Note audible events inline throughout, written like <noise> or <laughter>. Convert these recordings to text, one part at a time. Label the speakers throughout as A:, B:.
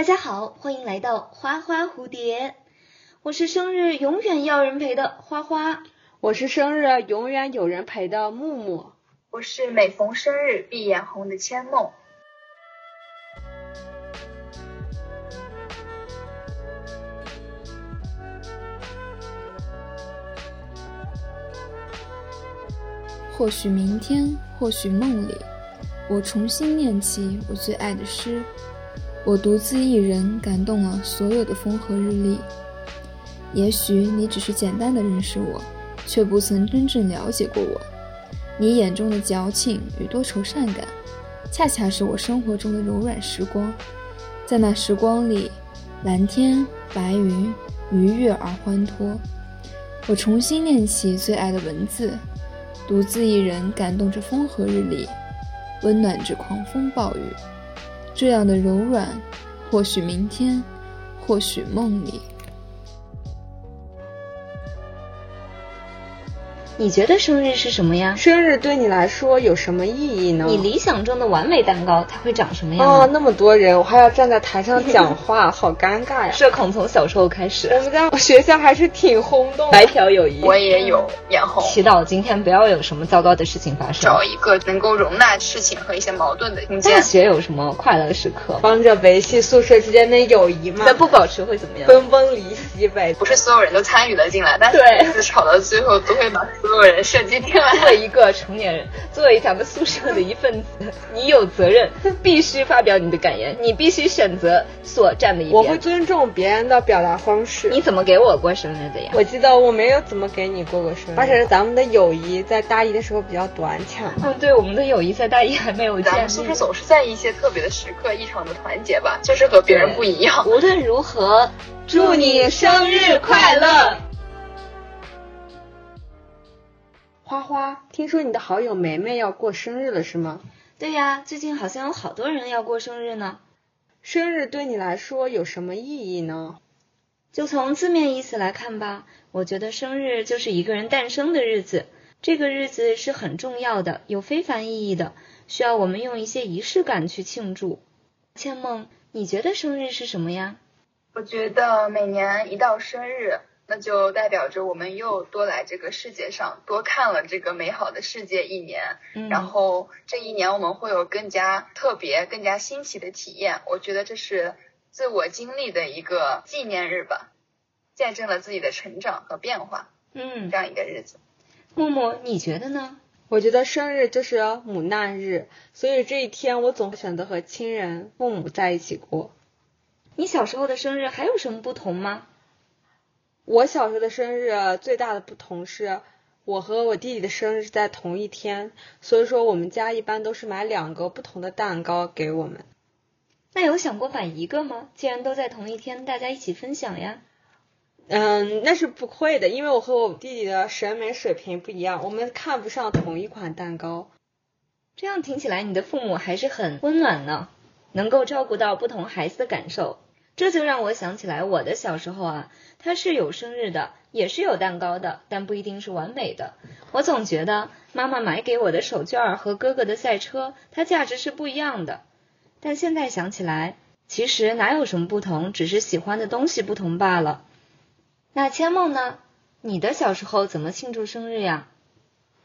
A: 大家好，欢迎来到花花蝴蝶。我是生日永远要人陪的花花，
B: 我是生日永远有人陪的木木，
C: 我是每逢生日必眼红的千梦。
D: 或许明天，或许梦里，我重新念起我最爱的诗。我独自一人感动了所有的风和日丽。也许你只是简单的认识我，却不曾真正了解过我。你眼中的矫情与多愁善感，恰恰是我生活中的柔软时光。在那时光里，蓝天白云，愉悦而欢脱。我重新念起最爱的文字。独自一人感动着风和日丽，温暖着狂风暴雨，这样的柔软，或许明天，或许梦里。
A: 你觉得生日是什么呀？
B: 生日对你来说有什么意义呢？
A: 你理想中的完美蛋糕它会长什么样？
B: 哦，那么多人，我还要站在台上讲话，<laughs> 好尴尬呀！
A: 社恐从小时候开始，
B: 我们家学校还是挺轰动。
A: 白嫖友谊，
C: 我也有眼红。
A: 祈祷今天不要有什么糟糕的事情发生。
C: 找一个能够容纳事情和一些矛盾的空间。
A: 大学有什么快乐时刻？
B: 帮着维系宿舍之间的友谊吗？
A: 那不保持会怎么样？
B: 分崩离析呗。
C: 不是所有人都参与了进来，但
A: 是每次
C: 吵到最后都会把所有人设计。
A: 作为一个成年人，作为咱们宿舍的一份子，你有责任必须发表你的感言，你必须选择所站的一边。
B: 我会尊重别人的表达方式。
A: 你怎么给我过生日的呀？
B: 我记得我没有怎么给你过过生日，而且咱们的友谊在大一的时候比较短浅。
A: 嗯，对，我们的友谊在大一还没有建
C: 立。宿舍总是在一些特别的时刻异常的团结吧，就是和别人不一样。
A: 无论如何，
B: 祝你生日快乐。花花，听说你的好友梅梅要过生日了，是吗？
A: 对呀，最近好像有好多人要过生日呢。
B: 生日对你来说有什么意义呢？
A: 就从字面意思来看吧，我觉得生日就是一个人诞生的日子，这个日子是很重要的，有非凡意义的，需要我们用一些仪式感去庆祝。倩梦，你觉得生日是什么呀？
C: 我觉得每年一到生日。那就代表着我们又多来这个世界上，多看了这个美好的世界一年，嗯然后这一年我们会有更加特别、更加新奇的体验。我觉得这是自我经历的一个纪念日吧，见证了自己的成长和变化。
A: 嗯，
C: 这样一个日子。
A: 默默，你觉得呢？
B: 我觉得生日就是母难日，所以这一天我总选择和亲人、父母在一起过。
A: 你小时候的生日还有什么不同吗？
B: 我小时候的生日最大的不同是，我和我弟弟的生日是在同一天，所以说我们家一般都是买两个不同的蛋糕给我们。
A: 那有想过买一个吗？既然都在同一天，大家一起分享呀。
B: 嗯，那是不会的，因为我和我弟弟的审美水平不一样，我们看不上同一款蛋糕。
A: 这样听起来，你的父母还是很温暖呢，能够照顾到不同孩子的感受。这就让我想起来我的小时候啊，他是有生日的，也是有蛋糕的，但不一定是完美的。我总觉得妈妈买给我的手绢和哥哥的赛车，它价值是不一样的。但现在想起来，其实哪有什么不同，只是喜欢的东西不同罢了。那千梦呢？你的小时候怎么庆祝生日呀？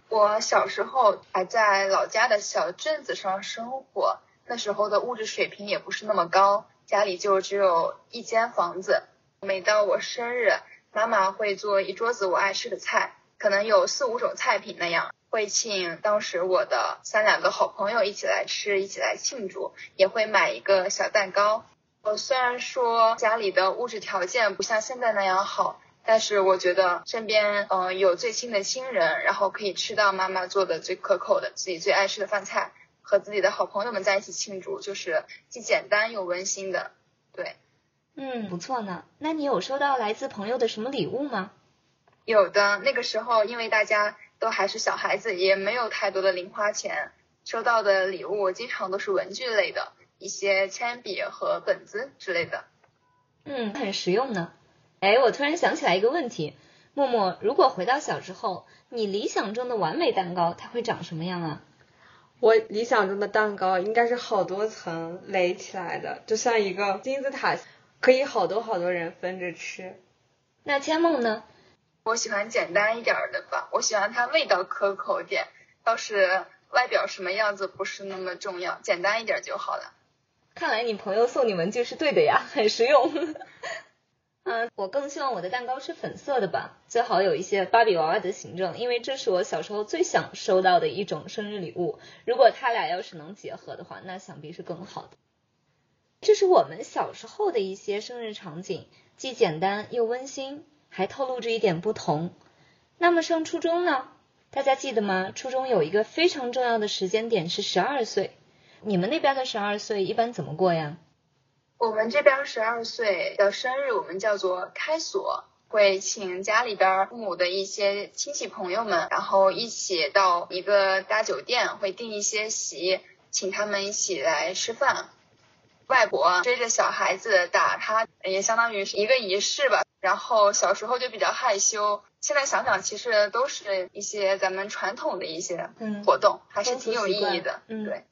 C: 我小时候还在老家的小镇子上生活，那时候的物质水平也不是那么高。家里就只有一间房子，每到我生日，妈妈会做一桌子我爱吃的菜，可能有四五种菜品那样，会请当时我的三两个好朋友一起来吃，一起来庆祝，也会买一个小蛋糕。我虽然说家里的物质条件不像现在那样好，但是我觉得身边嗯有最亲的亲人，然后可以吃到妈妈做的最可口的自己最爱吃的饭菜。和自己的好朋友们在一起庆祝，就是既简单又温馨的，对，
A: 嗯，不错呢。那你有收到来自朋友的什么礼物吗？
C: 有的，那个时候因为大家都还是小孩子，也没有太多的零花钱，收到的礼物经常都是文具类的，一些铅笔和本子之类的。
A: 嗯，很实用呢。哎，我突然想起来一个问题，默默，如果回到小时候，你理想中的完美蛋糕它会长什么样啊？
B: 我理想中的蛋糕应该是好多层垒起来的，就像一个金字塔，可以好多好多人分着吃。
A: 那千梦呢？
C: 我喜欢简单一点的吧，我喜欢它味道可口点，倒是外表什么样子不是那么重要，简单一点就好了。
A: 看来你朋友送你文具是对的呀，很实用。嗯，我更希望我的蛋糕是粉色的吧，最好有一些芭比娃娃的形状，因为这是我小时候最想收到的一种生日礼物。如果他俩要是能结合的话，那想必是更好的。这是我们小时候的一些生日场景，既简单又温馨。还透露着一点不同。那么上初中呢？大家记得吗？初中有一个非常重要的时间点是十二岁。你们那边的十二岁一般怎么过呀？
C: 我们这边十二岁的生日我们叫做开锁，会请家里边父母的一些亲戚朋友们，然后一起到一个大酒店，会订一些席，请他们一起来吃饭。外婆追着小孩子打他，也相当于是一个仪式吧。然后小时候就比较害羞，现在想想其实都是一些咱们传统的一些活动，还是挺有意义的。
A: 嗯，
C: 对。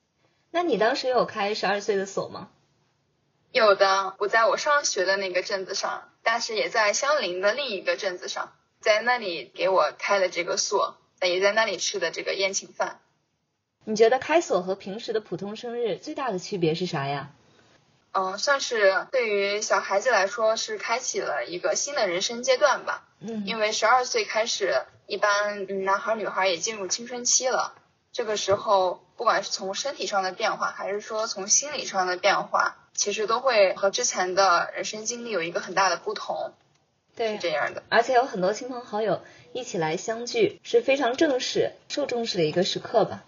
A: 那你当时有开十二岁的锁吗？
C: 有的，我在我上学的那个镇子上，但是也在相邻的另一个镇子上，在那里给我开了这个锁，也在那里吃的这个宴请饭。
A: 你觉得开锁和平时的普通生日最大的区别是啥呀？
C: 嗯，算是对于小孩子来说是开启了一个新的人生阶段吧。
A: 嗯，
C: 因为十二岁开始，一般男孩女孩也进入青春期了。这个时候，不管是从身体上的变化，还是说从心理上的变化，其实都会和之前的人生经历有一个很大的不同。
A: 对，是
C: 这样的。
A: 而且有很多亲朋好友一起来相聚，是非常正式、受重视的一个时刻吧。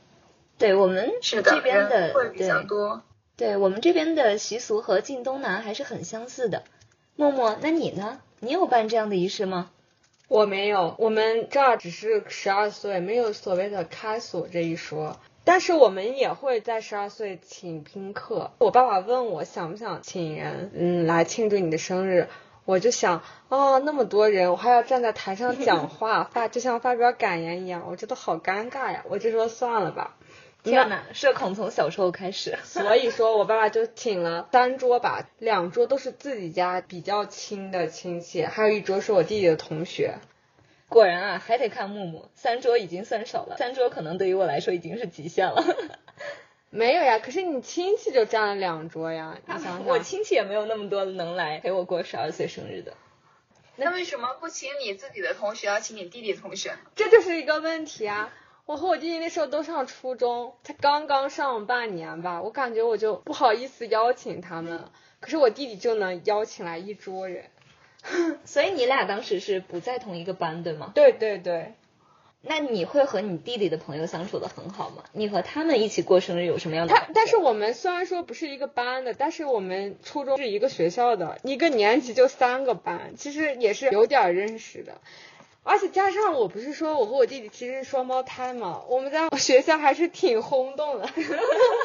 A: 对我们这边的
C: 会比较多。
A: 对我们这边的习俗和晋东南还是很相似的。默默，那你呢？你有办这样的仪式吗？
B: 我没有，我们这儿只是十二岁，没有所谓的开锁这一说。但是我们也会在十二岁请宾客。我爸爸问我想不想请人，嗯，来庆祝你的生日，我就想，哦，那么多人，我还要站在台上讲话，<laughs> 发就像发表感言一样，我觉得好尴尬呀，我就说算了吧。
A: 天呐，社恐从小时候开始，
B: 所以说我爸爸就请了三桌吧，两桌都是自己家比较亲的亲戚，还有一桌是我弟弟的同学。
A: 果然啊，还得看木木，三桌已经算少了，三桌可能对于我来说已经是极限了。<laughs>
B: 没有呀，可是你亲戚就占了两桌呀，你想想。
A: 我亲戚也没有那么多能来陪我过十二岁生日的。
C: 那为什么不请你自己的同学，要请你弟弟同学？
B: 这就是一个问题啊。我和我弟弟那时候都上初中，才刚刚上半年吧，我感觉我就不好意思邀请他们，可是我弟弟就能邀请来一桌人，<laughs>
A: 所以你俩当时是不在同一个班，对吗？
B: 对对对。
A: 那你会和你弟弟的朋友相处的很好吗？你和他们一起过生日有什么样的？他
B: 但是我们虽然说不是一个班的，但是我们初中是一个学校的，一个年级就三个班，其实也是有点认识的。而且加上我不是说我和我弟弟其实是双胞胎嘛，我们在学校还是挺轰动的，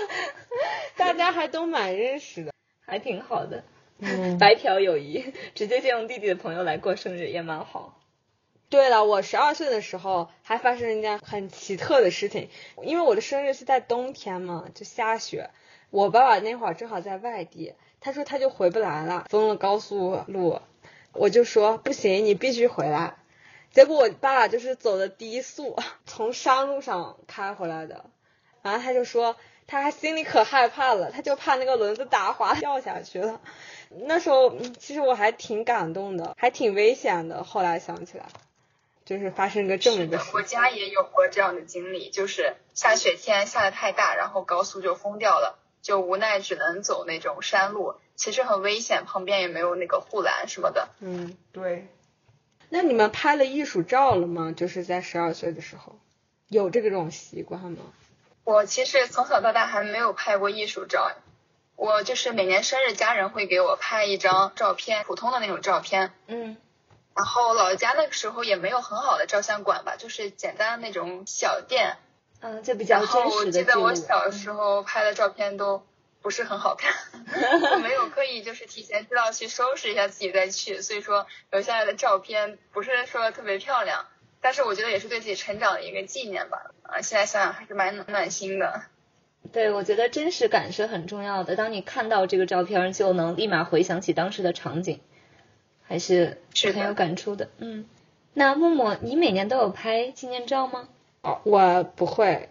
B: <laughs> 大家还都蛮认识的，
A: 还挺好的。
B: 嗯，
A: 白嫖友谊，直接借用弟弟的朋友来过生日也蛮好。
B: 对了，我十二岁的时候还发生一件很奇特的事情，因为我的生日是在冬天嘛，就下雪。我爸爸那会儿正好在外地，他说他就回不来了，封了高速路，我就说不行，你必须回来。结果我爸就是走的低速，从山路上开回来的，然后他就说他还心里可害怕了，他就怕那个轮子打滑掉下去了。那时候其实我还挺感动的，还挺危险的。后来想起来，就是发生个这么个事。
C: 我家也有过这样的经历，就是下雪天下的太大，然后高速就封掉了，就无奈只能走那种山路，其实很危险，旁边也没有那个护栏什么的。
B: 嗯，对。那你们拍了艺术照了吗？就是在十二岁的时候，有这个种习惯吗？
C: 我其实从小到大还没有拍过艺术照，我就是每年生日家人会给我拍一张照片，普通的那种照片。
A: 嗯。
C: 然后老家那个时候也没有很好的照相馆吧，就是简单的那种小店。
A: 嗯，就比较真实的
C: 然后我记得我小时候拍的照片都。不是很好看，<laughs> 我没有刻意就是提前知道去收拾一下自己再去，所以说留下来的照片不是说特别漂亮，但是我觉得也是对自己成长的一个纪念吧。啊，现在想想还是蛮暖心的。
A: 对，我觉得真实感是很重要的。当你看到这个照片，就能立马回想起当时的场景，还是
C: 是
A: 很有感触的。嗯，那默默，你每年都有拍纪念照吗？
B: 哦，我不会，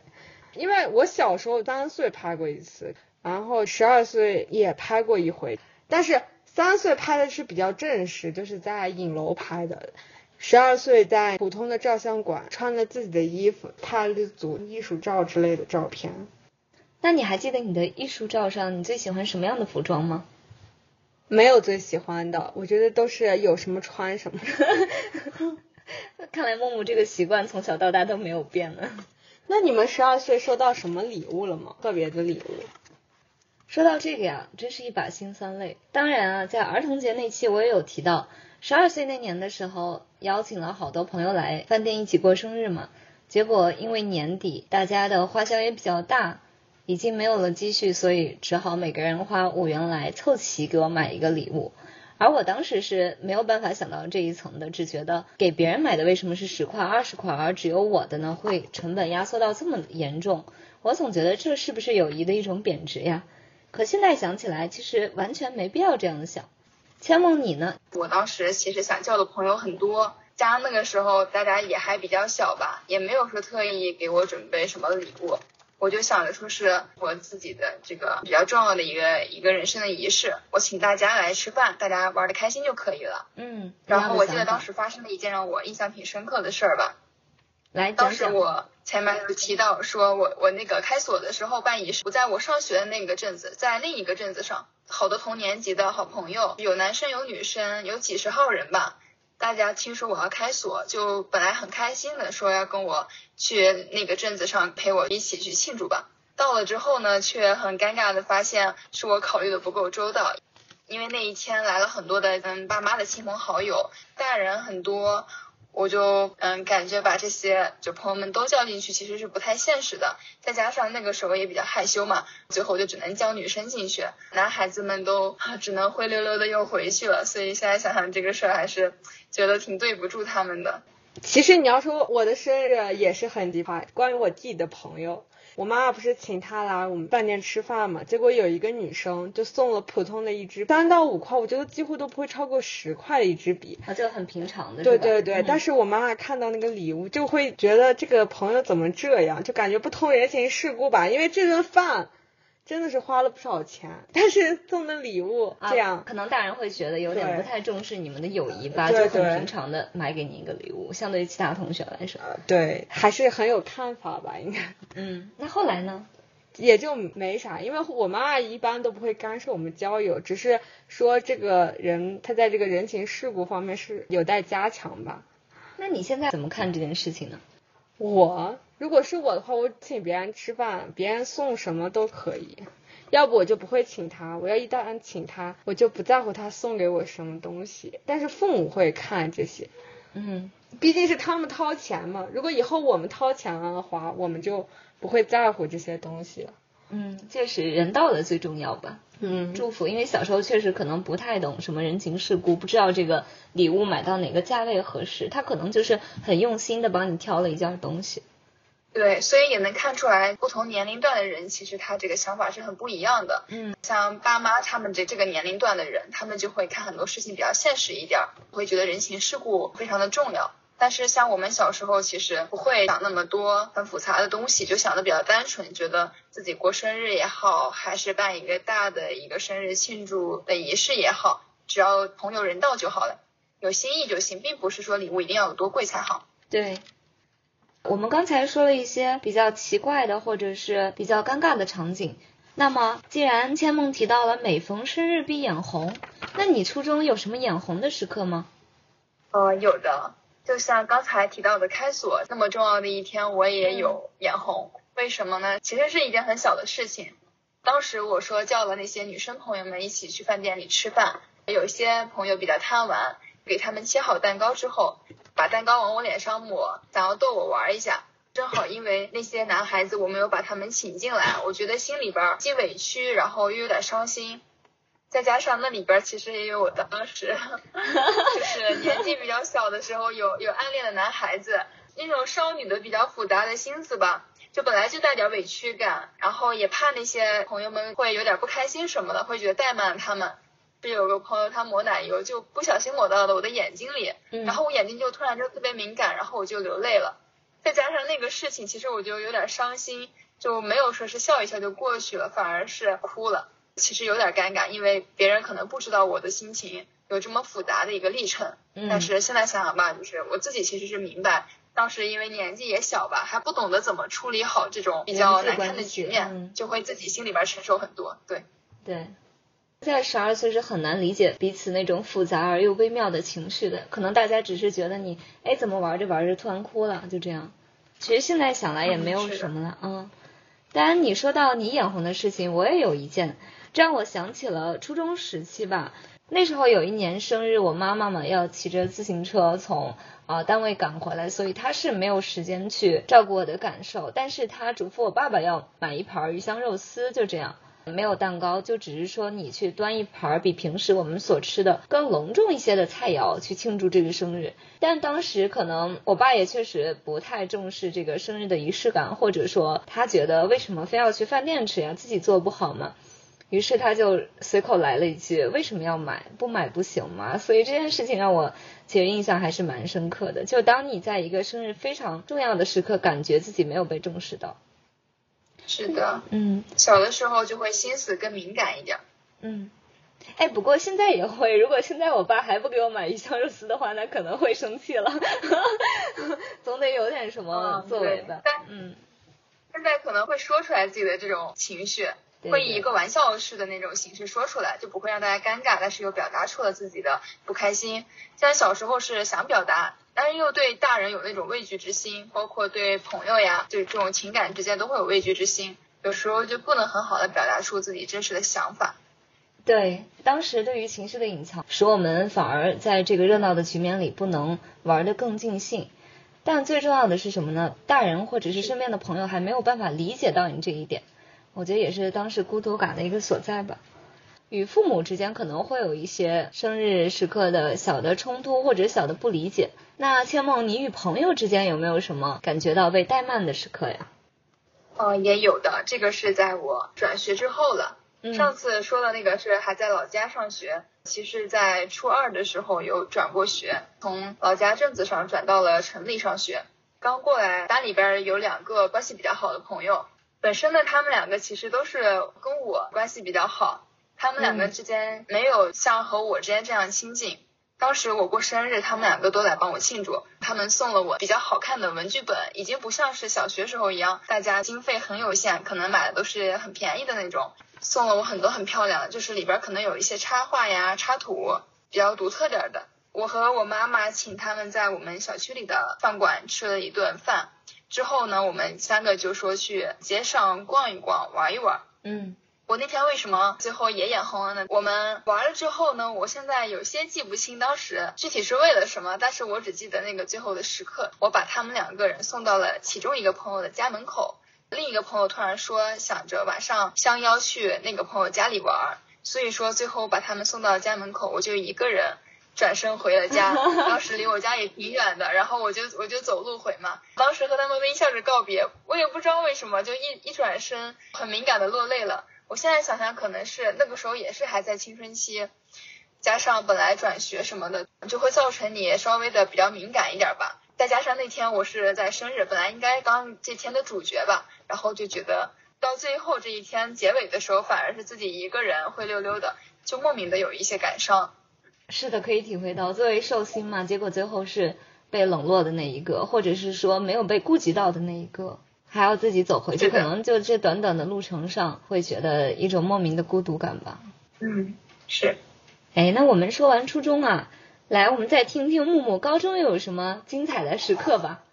B: 因为我小时候三岁拍过一次，然后十二岁也拍过一回，但是三岁拍的是比较正式，就是在影楼拍的。十二岁在普通的照相馆穿着自己的衣服拍了一组艺术照之类的照片。
A: 那你还记得你的艺术照上你最喜欢什么样的服装吗？
B: 没有最喜欢的，我觉得都是有什么穿什么。<laughs>
A: 看来木木这个习惯从小到大都没有变呢。
B: 那你们十二岁收到什么礼物了吗？特别的礼物？
A: 说到这个呀，真是一把辛酸泪。当然啊，在儿童节那期我也有提到，十二岁那年的时候邀请了好多朋友来饭店一起过生日嘛。结果因为年底大家的花销也比较大，已经没有了积蓄，所以只好每个人花五元来凑齐给我买一个礼物。而我当时是没有办法想到这一层的，只觉得给别人买的为什么是十块、二十块，而只有我的呢会成本压缩到这么严重？我总觉得这是不是友谊的一种贬值呀？可现在想起来，其实完全没必要这样想。千梦，你呢？
C: 我当时其实想叫的朋友很多，加上那个时候大家也还比较小吧，也没有说特意给我准备什么礼物，我就想着说是我自己的这个比较重要的一个一个人生的仪式，我请大家来吃饭，大家玩的开心就可以了。
A: 嗯，
C: 然后我记得当时发生了一件让我印象挺深刻的事儿吧，
A: 来
C: 当。时我前面有提到说我我那个开锁的时候办仪式，不在我上学的那个镇子，在另一个镇子上，好多同年级的好朋友，有男生有女生，有几十号人吧。大家听说我要开锁，就本来很开心的说要跟我去那个镇子上陪我一起去庆祝吧。到了之后呢，却很尴尬的发现是我考虑的不够周到，因为那一天来了很多的嗯爸妈的亲朋好友，大人很多，我就嗯感觉把这些就朋友们都叫进去其实是不太现实的，再加上那个时候也比较害羞嘛，最后就只能叫女生进去，男孩子们都只能灰溜溜的又回去了，所以现在想想这个事儿还是觉得挺对不住他们的。
B: 其实你要说我的生日也是很奇葩，关于我自己的朋友，我妈妈不是请他来我们饭店吃饭嘛，结果有一个女生就送了普通的一支三到五块，我觉得几乎都不会超过十块的一支笔。
A: 啊，就很平常的，
B: 对对对，
A: 嗯
B: 但是我妈妈看到那个礼物，就会觉得这个朋友怎么这样，就感觉不通人情世故吧。因为这顿饭真的是花了不少钱，但是送的礼物
A: 啊
B: 这样，
A: 可能大人会觉得有点不太重视你们的友谊吧，
B: 对
A: 就很平常的买给你一个礼物，相对于其他同学来说，
B: 呃对，还是很有看法吧，应该。
A: 嗯，那后来呢？<laughs>
B: 也就没啥，因为我妈妈一般都不会干涉我们交友，只是说这个人他在这个人情世故方面是有待加强吧。
A: 那你现在怎么看这件事情呢？
B: 我如果是我的话，我请别人吃饭，别人送什么都可以，要不我就不会请他。我要一旦请他，我就不在乎他送给我什么东西。但是父母会看这些，
A: 嗯，
B: 毕竟是他们掏钱嘛。如果以后我们掏钱了的话，我们就不会在乎这些东西了。
A: 嗯，确实人道的最重要吧。
B: 嗯
A: 祝福，因为小时候确实可能不太懂什么人情世故，不知道这个礼物买到哪个价位合适，他可能就是很用心的帮你挑了一件东西。
C: 对，所以也能看出来，不同年龄段的人其实他这个想法是很不一样的。
A: 嗯，
C: 像爸妈他们这这个年龄段的人，他们就会看很多事情比较现实一点儿，会觉得人情世故非常的重要。但是像我们小时候，其实不会想那么多很复杂的东西，就想的比较单纯，觉得自己过生日也好，还是办一个大的一个生日庆祝的仪式也好，只要朋友人到就好了，有心意就行，并不是说礼物一定要有多贵才好。
A: 对。我们刚才说了一些比较奇怪的或者是比较尴尬的场景，那么既然千梦提到了每逢生日必眼红，那你初中有什么眼红的时刻吗？
C: 呃，有的，就像刚才提到的开锁，那么重要的一天，我也有眼红。为什么呢？其实是一件很小的事情。当时我说叫了那些女生朋友们一起去饭店里吃饭，有些朋友比较贪玩，给他们切好蛋糕之后，把蛋糕往我脸上抹，想要逗我玩一下。正好因为那些男孩子我没有把他们请进来，我觉得心里边既委屈，然后又有点伤心。再加上那里边其实也有我当时 <laughs> 就是年纪比较小的时候有有暗恋的男孩子，那种少女的比较复杂的心思吧，就本来就带点委屈感，然后也怕那些朋友们会有点不开心什么的，会觉得怠慢他们。是有个朋友他抹奶油就不小心抹到了我的眼睛里，然后我眼睛就突然就特别敏感，然后我就流泪了。再加上那个事情，其实我就有点伤心，就没有说是笑一笑就过去了，反而是哭了。其实有点尴尬，因为别人可能不知道我的心情有这么复杂的一个历程。但是现在想想吧，就是我自己其实是明白，当时因为年纪也小吧，还不懂得怎么处理好这种比较难看的局面，就会自己心里边承受很多。对
A: 对，在十二岁是很难理解彼此那种复杂而又微妙的情绪的，可能大家只是觉得你哎怎么玩着玩着突然哭了，就这样。其实现在想来也没有什么了，嗯。当然你说到你眼红的事情，我也有一件。这让我想起了初中时期吧，那时候有一年生日，我妈妈嘛要骑着自行车从呃单位赶回来，所以她是没有时间去照顾我的感受，但是她嘱咐我爸爸要买一盘鱼香肉丝，就这样，没有蛋糕，就只是说你去端一盘比平时我们所吃的更隆重一些的菜肴去庆祝这个生日。但当时可能我爸也确实不太重视这个生日的仪式感，或者说他觉得为什么非要去饭店吃呀，自己做不好吗？于是他就随口来了一句：“为什么要买？不买不行吗？”所以这件事情让我其实印象还是蛮深刻的。就当你在一个生日非常重要的时刻，感觉自己没有被重视到。
C: 是的，
A: 嗯，
C: 小的时候就会心思更敏感一点。
A: 嗯，哎，不过现在也会。如果现在我爸还不给我买鱼香肉丝的话，那可能会生气了。<laughs> 总得有点什么作为吧。嗯，
C: 现在可能会说出来自己的这种情绪。会以一个玩笑式的那种形式说出来，就不会让大家尴尬，但是又表达出了自己的不开心。像小时候是想表达，但是又对大人有那种畏惧之心，包括对朋友呀，对这种情感之间都会有畏惧之心，有时候就不能很好的表达出自己真实的想法。
A: 对，当时对于情绪的隐藏，使我们反而在这个热闹的局面里不能玩得更尽兴。但最重要的是什么呢？大人或者是身边的朋友还没有办法理解到你这一点。我觉得也是当时孤独感的一个所在吧。与父母之间可能会有一些生日时刻的小的冲突或者小的不理解。那千梦，你与朋友之间有没有什么感觉到被怠慢的时刻呀？
C: 哦，也有的。这个是在我转学之后了。上次说的那个是还在老家上学，其实，在初二的时候有转过学，从老家镇子上转到了城里上学。刚过来，班里边有两个关系比较好的朋友。本身呢，他们两个其实都是跟我关系比较好，他们两个之间没有像和我之间这样亲近。当时我过生日，他们两个都来帮我庆祝，他们送了我比较好看的文具本，已经不像是小学时候一样，大家经费很有限，可能买的都是很便宜的那种，送了我很多很漂亮的，就是里边可能有一些插画呀、插图，比较独特点的。我和我妈妈请他们在我们小区里的饭馆吃了一顿饭。之后呢，我们三个就说去街上逛一逛，玩一玩。
A: 嗯，
C: 我那天为什么最后也眼红了呢？我们玩了之后呢，我现在有些记不清当时具体是为了什么，但是我只记得那个最后的时刻，我把他们两个人送到了其中一个朋友的家门口，另一个朋友突然说想着晚上相邀去那个朋友家里玩，所以说最后把他们送到家门口，我就一个人。转身回了家，<laughs> 当时离我家也挺远的，然后我就我就走路回嘛。当时和他们微笑着告别，我也不知道为什么，就一一转身，很敏感的落泪了。我现在想想，可能是那个时候也是还在青春期，加上本来转学什么的，就会造成你稍微的比较敏感一点吧。再加上那天我是在生日，本来应该当这天的主角吧，然后就觉得到最后这一天结尾的时候，反而是自己一个人灰溜溜的，就莫名的有一些感伤。
A: 是的，可以体会到，作为寿星嘛，结果最后是被冷落的那一个，或者是说没有被顾及到的那一个，还要自己走回去，可能就这短短的路程上，会觉得一种莫名的孤独感吧。
C: 嗯，是。
A: 哎，那我们说完初中啊，来，我们再听听木木高中又有什么精彩的时刻吧。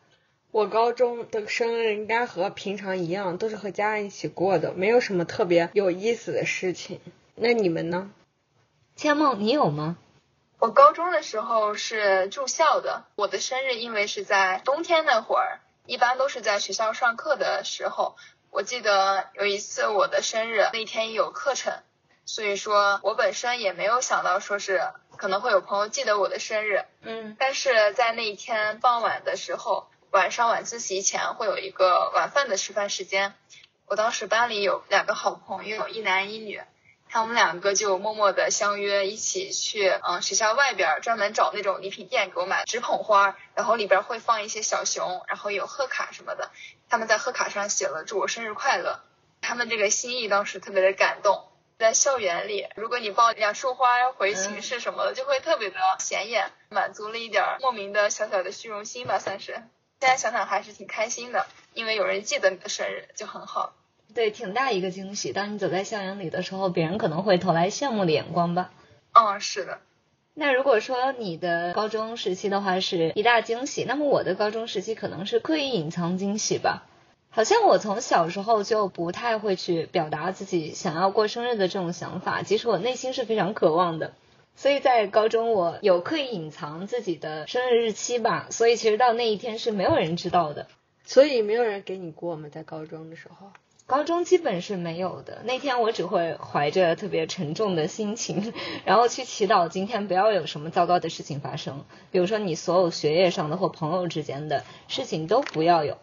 B: 我高中的生日应该和平常一样，都是和家人一起过的，没有什么特别有意思的事情。那你们呢？
A: 千梦，你有吗？
C: 我高中的时候是住校的，我的生日因为是在冬天那会儿，一般都是在学校上课的时候。我记得有一次我的生日那天有课程，所以说我本身也没有想到说是可能会有朋友记得我的生日，
A: 嗯，
C: 但是在那一天傍晚的时候，晚上晚自习前会有一个晚饭的吃饭时间。我当时班里有两个好朋友，一男一女，他们两个就默默的相约一起去，嗯，学校外边专门找那种礼品店给我买纸捧花，然后里边会放一些小熊，然后有贺卡什么的。他们在贺卡上写了祝我生日快乐，他们这个心意当时特别的感动。在校园里，如果你抱两束花回寝室什么的，就会特别的显眼，满足了一点莫名的小小的虚荣心吧，算是。现在想想还是挺开心的，因为有人记得你的生日就很好。
A: 对，挺大一个惊喜。当你走在校园里的时候，别人可能会投来羡慕的眼光吧。
C: 嗯，是的。
A: 那如果说你的高中时期的话是一大惊喜，那么我的高中时期可能是刻意隐藏惊喜吧。好像我从小时候就不太会去表达自己想要过生日的这种想法，即使我内心是非常渴望的。所以在高中我有刻意隐藏自己的生日日期吧，所以其实到那一天是没有人知道的。
B: 所以没有人给你过吗？在高中的时候？
A: 高中基本是没有的。那天我只会怀着特别沉重的心情，<laughs> 然后去祈祷今天不要有什么糟糕的事情发生，比如说你所有学业上的或朋友之间的事情都不要有。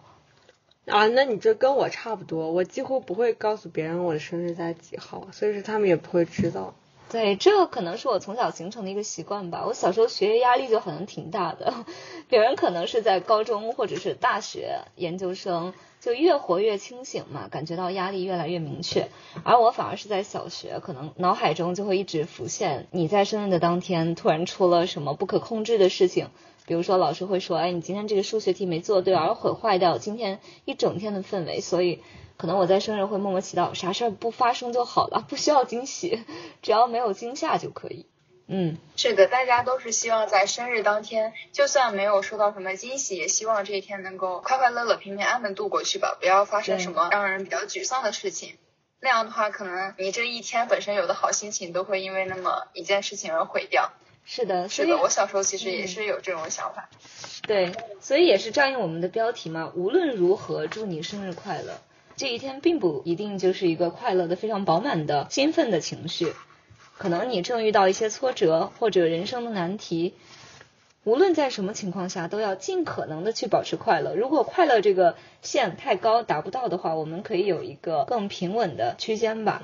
B: 啊，那你这跟我差不多，我几乎不会告诉别人我的生日在几号，所以说他们也不会知道。
A: 对，这可能是我从小形成的一个习惯吧。我小时候学业压力就好像挺大的，<laughs> 别人可能是在高中或者是大学研究生就越活越清醒嘛，感觉到压力越来越明确，而我反而是在小学，可能脑海中就会一直浮现你在生日的当天突然出了什么不可控制的事情。比如说，老师会说：“哎，你今天这个数学题没做对，而毁坏掉今天一整天的氛围。”所以，可能我在生日会默默祈祷，啥事儿不发生就好了，不需要惊喜，<laughs> 只要没有惊吓就可以。嗯，
C: 是的，大家都是希望在生日当天，就算没有收到什么惊喜，也希望这一天能够快快乐乐、平平安安的度过去吧，不要发生什么让人比较沮丧的事情。那样的话，可能你这一天本身有的好心情，都会因为那么一件事情而毁掉。
A: 是的，
C: 是的，我小时候其实也是有这种想法。
A: 对，所以也是照应我们的标题嘛。无论如何，祝你生日快乐。这一天并不一定就是一个快乐的、非常饱满的、兴奋的情绪。可能你正遇到一些挫折或者人生的难题。无论在什么情况下，都要尽可能的去保持快乐。如果快乐这个线太高达不到的话，我们可以有一个更平稳的区间吧。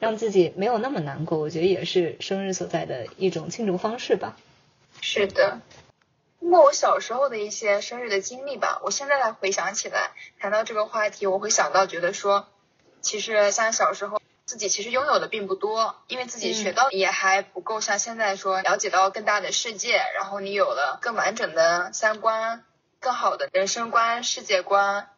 A: 让自己没有那么难过，我觉得也是生日所在的一种庆祝方式吧。
C: 是的，通过我小时候的一些生日的经历吧，我现在来回想起来，谈到这个话题，我会想到觉得说，其实像小时候自己其实拥有的并不多，因为自己学到也还不够，像现在说了解到更大的世界，然后你有了更完整的三观、更好的人生观、世界观。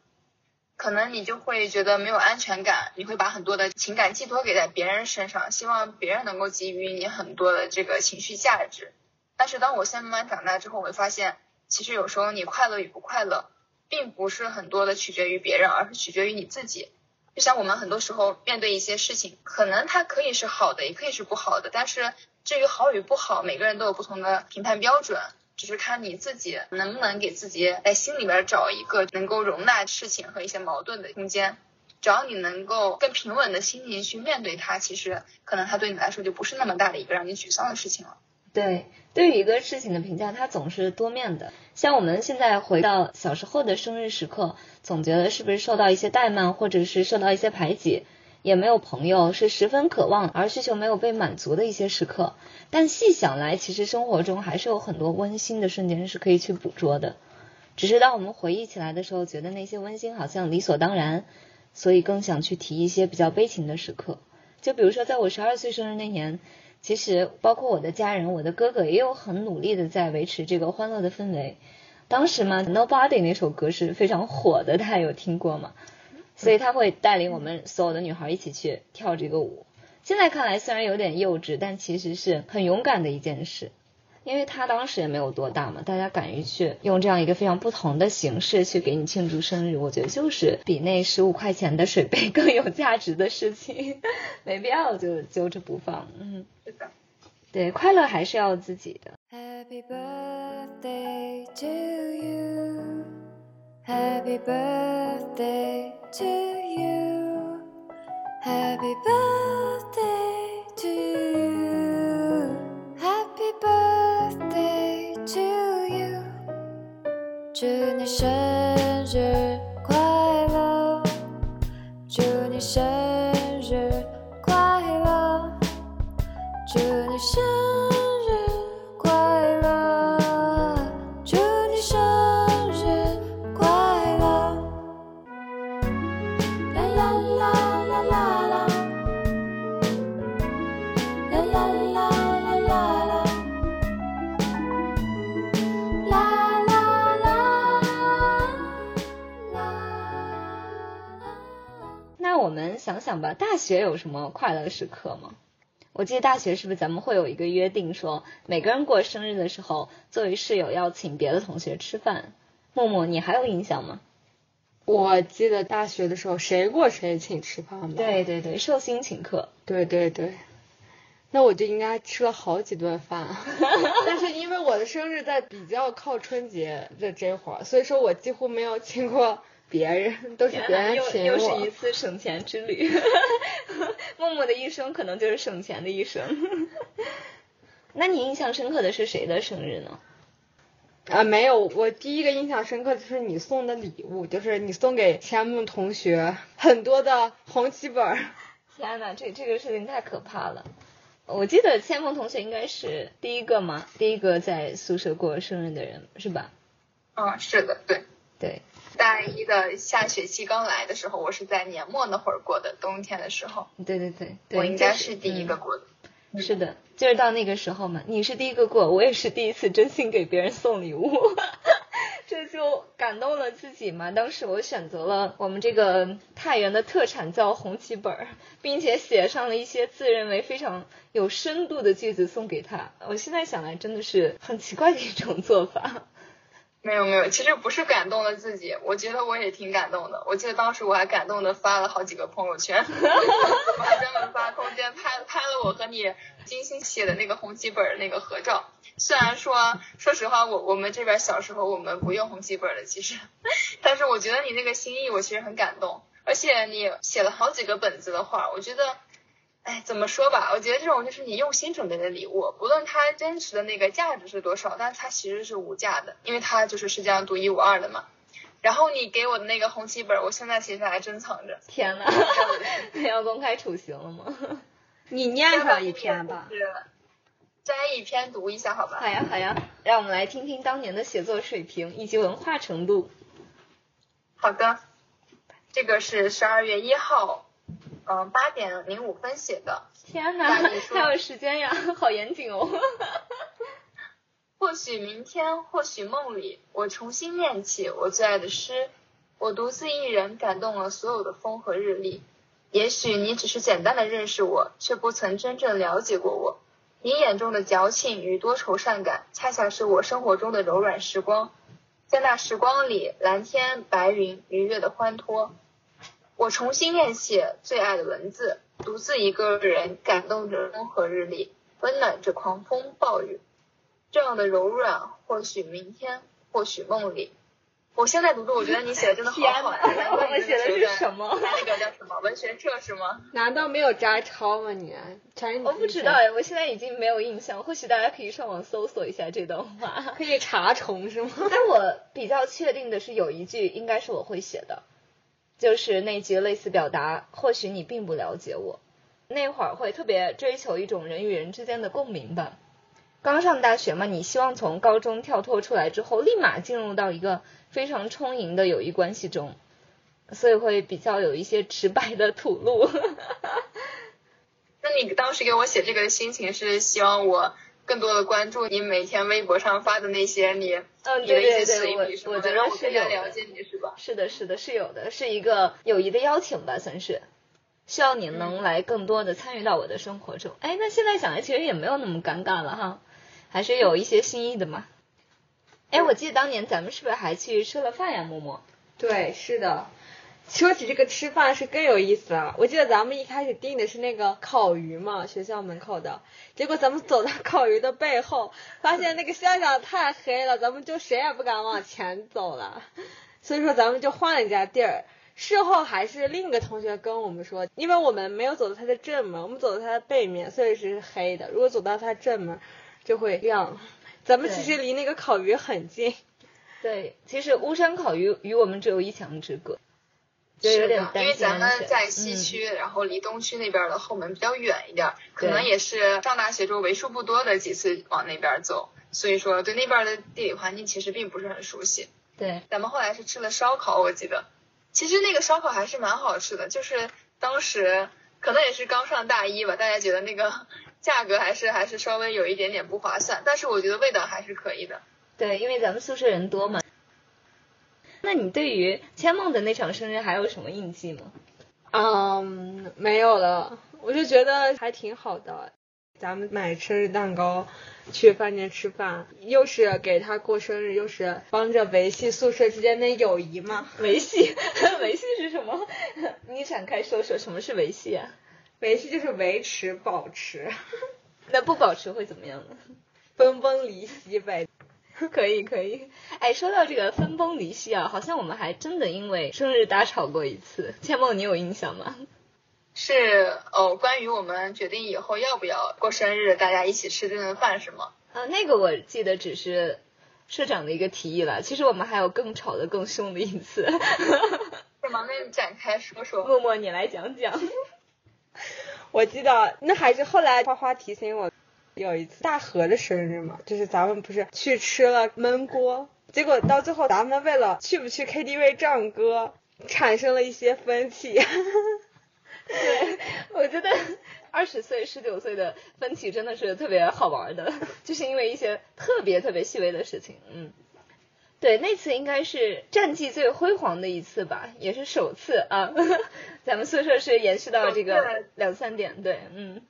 C: 可能你就会觉得没有安全感，你会把很多的情感寄托给在别人身上，希望别人能够给予你很多的这个情绪价值。但是当我现在慢慢长大之后，我会发现，其实有时候你快乐与不快乐，并不是很多的取决于别人，而是取决于你自己。就像我们很多时候面对一些事情，可能它可以是好的，也可以是不好的，但是至于好与不好，每个人都有不同的评判标准。只是看你自己能不能给自己在心里边找一个能够容纳事情和一些矛盾的空间。只要你能够更平稳的心情去面对它，其实可能它对你来说就不是那么大的一个让你沮丧的事情了。
A: 对，对于一个事情的评价，它总是多面的。像我们现在回到小时候的生日时刻，总觉得是不是受到一些怠慢，或者是受到一些排挤？也没有朋友，是十分渴望而需求没有被满足的一些时刻。但细想来，其实生活中还是有很多温馨的瞬间是可以去捕捉的。只是当我们回忆起来的时候，觉得那些温馨好像理所当然，所以更想去提一些比较悲情的时刻。就比如说，在我十二岁生日那年，其实包括我的家人，我的哥哥也有很努力的在维持这个欢乐的氛围。当时嘛，Nobody 那首歌是非常火的，大家有听过吗？所以他会带领我们所有的女孩一起去跳这个舞。现在看来虽然有点幼稚，但其实是很勇敢的一件事。因为他当时也没有多大嘛，大家敢于去用这样一个非常不同的形式去给你庆祝生日，我觉得就是比那十五块钱的水杯更有价值的事情。<laughs> 没必要就揪着不放。
C: 嗯，是的。
A: 对，快乐还是要自己的。
D: Happy birthday to you. Happy birthday. to you. Happy birthday to you. Happy birthday to you.
E: 祝你生日快乐，祝你生日快乐，祝你生
A: 大学有什么快乐时刻吗？我记得大学是不是咱们会有一个约定说，每个人过生日的时候，作为室友要请别的同学吃饭。默默，你还有印象吗？
B: 我记得大学的时候，谁过谁请吃饭吧？
A: 对对对，寿星请客。
B: 对对对，那我就应该吃了好几顿饭。<laughs> 但是因为我的生日在比较靠春节的这会儿，所以说我几乎没有请过别人，都是别人
A: 又
B: 请
A: 又是一。次省钱之旅。<laughs> 默默的一生可能就是省钱的一生。<laughs> 那你印象深刻的是谁的生日呢？
B: 啊，没有，我第一个印象深刻的是你送的礼物，就是你送给千木同学很多的红旗本儿。
A: 天呐，这这个事情太可怕了。我记得千梦同学应该是第一个吗？第一个在宿舍过生日的人是吧？
C: 嗯，是的，对。
A: 对，
C: 大一的下学期刚来的时候，我是在年末那会儿过的，冬天的时候，
A: 对对对对，
C: 我应该
A: 是
C: 第一个
A: 嗯
C: 过的。
A: 是的，就是到那个时候嘛，你是第一个过，我也是第一次真心给别人送礼物，<laughs> 这就感动了自己嘛。当时我选择了我们这个太原的特产叫红旗本儿，并且写上了一些自认为非常有深度的句子送给他。我现在想来真的是很奇怪的一种做法。
C: 没有没有，其实不是感动了自己，我觉得我也挺感动的。我记得当时我还感动的发了好几个朋友圈，我 <laughs> 还专门发空间拍拍了我和你精心写的那个红旗本儿那个合照。虽然说，说实话，我我们这边小时候我们不用红旗本儿的，其实，<laughs> 但是我觉得你那个心意我其实很感动，而且你写了好几个本子的话，我觉得。哎，怎么说吧？我觉得这种就是你用心准备的礼物，不论它真实的那个价值是多少，但它其实是无价的，因为它就是世界上独一无二的嘛。然后你给我的那个红旗本，我现在其实还珍藏着。
A: 天呐，<laughs> 要公开处刑了吗？
B: 你念上一篇吧。
C: 是摘一篇读一下，好吧？
A: 好呀好呀，让我们来听听当年的写作水平以及文化程度。
C: 好的，这个是十二月一号，嗯，八点零五分写的。
A: 天呐，
C: 大力说
A: 还有时间呀，好严谨哦。<laughs>
C: 或许明天，或许梦里，我重新念起我最爱的诗。我独自一人感动了所有的风和日丽。也许你只是简单的认识我，却不曾真正了解过我。你眼中的矫情与多愁善感，恰恰是我生活中的柔软时光。在那时光里，蓝天、白云、愉悦的欢脱。我重新练习最爱的文字，独自一个人感动着风和日丽，温暖着狂风暴雨。这样的柔软，或许明天，或许梦里。我现在读读，我觉得你写的真的好好呀！
A: 天 <laughs> 我们写的是什么
C: 那个叫什么文学社是吗？<laughs>
B: 难道没有摘抄吗你？全是你
A: 我不知道哎，我现在已经没有印象，或许大家可以上网搜索一下这段话。
B: 可以查重是吗？<laughs>
A: 但我比较确定的是，有一句应该是我会写的，就是那句类似表达“或许你并不了解我”。那会儿会特别追求一种人与人之间的共鸣吧。刚上大学嘛，你希望从高中跳脱出来之后，立马进入到一个非常充盈的友谊关系中，所以会比较有一些直白的吐露。<laughs>
C: 那你当时给我写这个心情是希望我更多的关注你每天微博上发的那些你
A: 嗯，
C: 你的
A: 对对
C: 一些随
A: 对，我我觉
C: 让我更加
A: 得是有
C: 了解你是吧？
A: 是的，是的，是有的，是一个友谊的邀请吧，算是。希望你能来更多的参与到我的生活中。哎，那现在想来，其实也没有那么尴尬了哈，还是有一些新意的嘛。哎，我记得当年咱们是不是还去吃了饭呀，默默？
B: 对，是的。说起这个吃饭是更有意思了。我记得咱们一开始订的是那个烤鱼嘛，学校门口的。结果咱们走到烤鱼的背后，发现那个校长太黑了，咱们就谁也不敢往前走了。所以说咱们就换了一家地儿。事后还是另一个同学跟我们说，因为我们没有走到他的正门，我们走到他的背面，所以是黑的。如果走到他正门，就会亮。咱们其实离那个烤鱼很近。
A: 对，其实巫山烤鱼与我们只有一墙之隔，
C: 是的，
A: 点担
C: 因为咱们在西
A: 嗯
C: 区，然后离东区那边的后门比较远一点儿，可能也是上大学之后为数不多的几次往那边走，所以说对那边的地理环境其实并不是很熟悉。
A: 对，
C: 咱们后来是吃了烧烤，我记得，其实那个烧烤还是蛮好吃的，就是当时可能也是刚上大一吧，大家觉得那个 <laughs> 价格还是还是稍微有一点点不划算，但是我觉得味道还是可以的。
A: 对，因为咱们宿舍人多嘛。那你对于千梦的那场生日还有什么印记吗？
B: 嗯，没有了，我就觉得还挺好的。咱们买生日蛋糕，去饭店吃饭，又是给他过生日，又是帮着维系宿舍之间的友谊嘛。
A: 维系，<laughs> 维系是什么？<laughs> 你展开说说，什么是维系啊？
B: 维系就是维持、保持，<laughs>
A: 那不保持会怎么样呢？
B: 分崩离析呗。<laughs>
A: 可以可以，哎，说到这个分崩离析啊，好像我们还真的因为生日大吵过一次。千梦，你有印象吗？
C: 是哦，关于我们决定以后要不要过生日，大家一起吃这顿饭是吗？
A: 啊，那个我记得只是社长的一个提议了，其实我们还有更吵的更凶的一次。<laughs>
C: 是吗？那你展开说说。
A: 默默，你来讲讲。<laughs>
B: 我记得那还是后来花花提醒我，有一次大河的生日嘛，就是咱们不是去吃了焖锅，结果到最后咱们为了去不去 KTV 唱歌，产生了一些分歧。
A: 对，我觉得二十岁、十九岁的分歧真的是特别好玩的，<laughs> 就是因为一些特别特别细微的事情。嗯，对，那次应该是战绩最辉煌的一次吧，也是首次啊。<laughs> 咱们宿舍是延续到这个
C: 次
A: 两三点，对，嗯，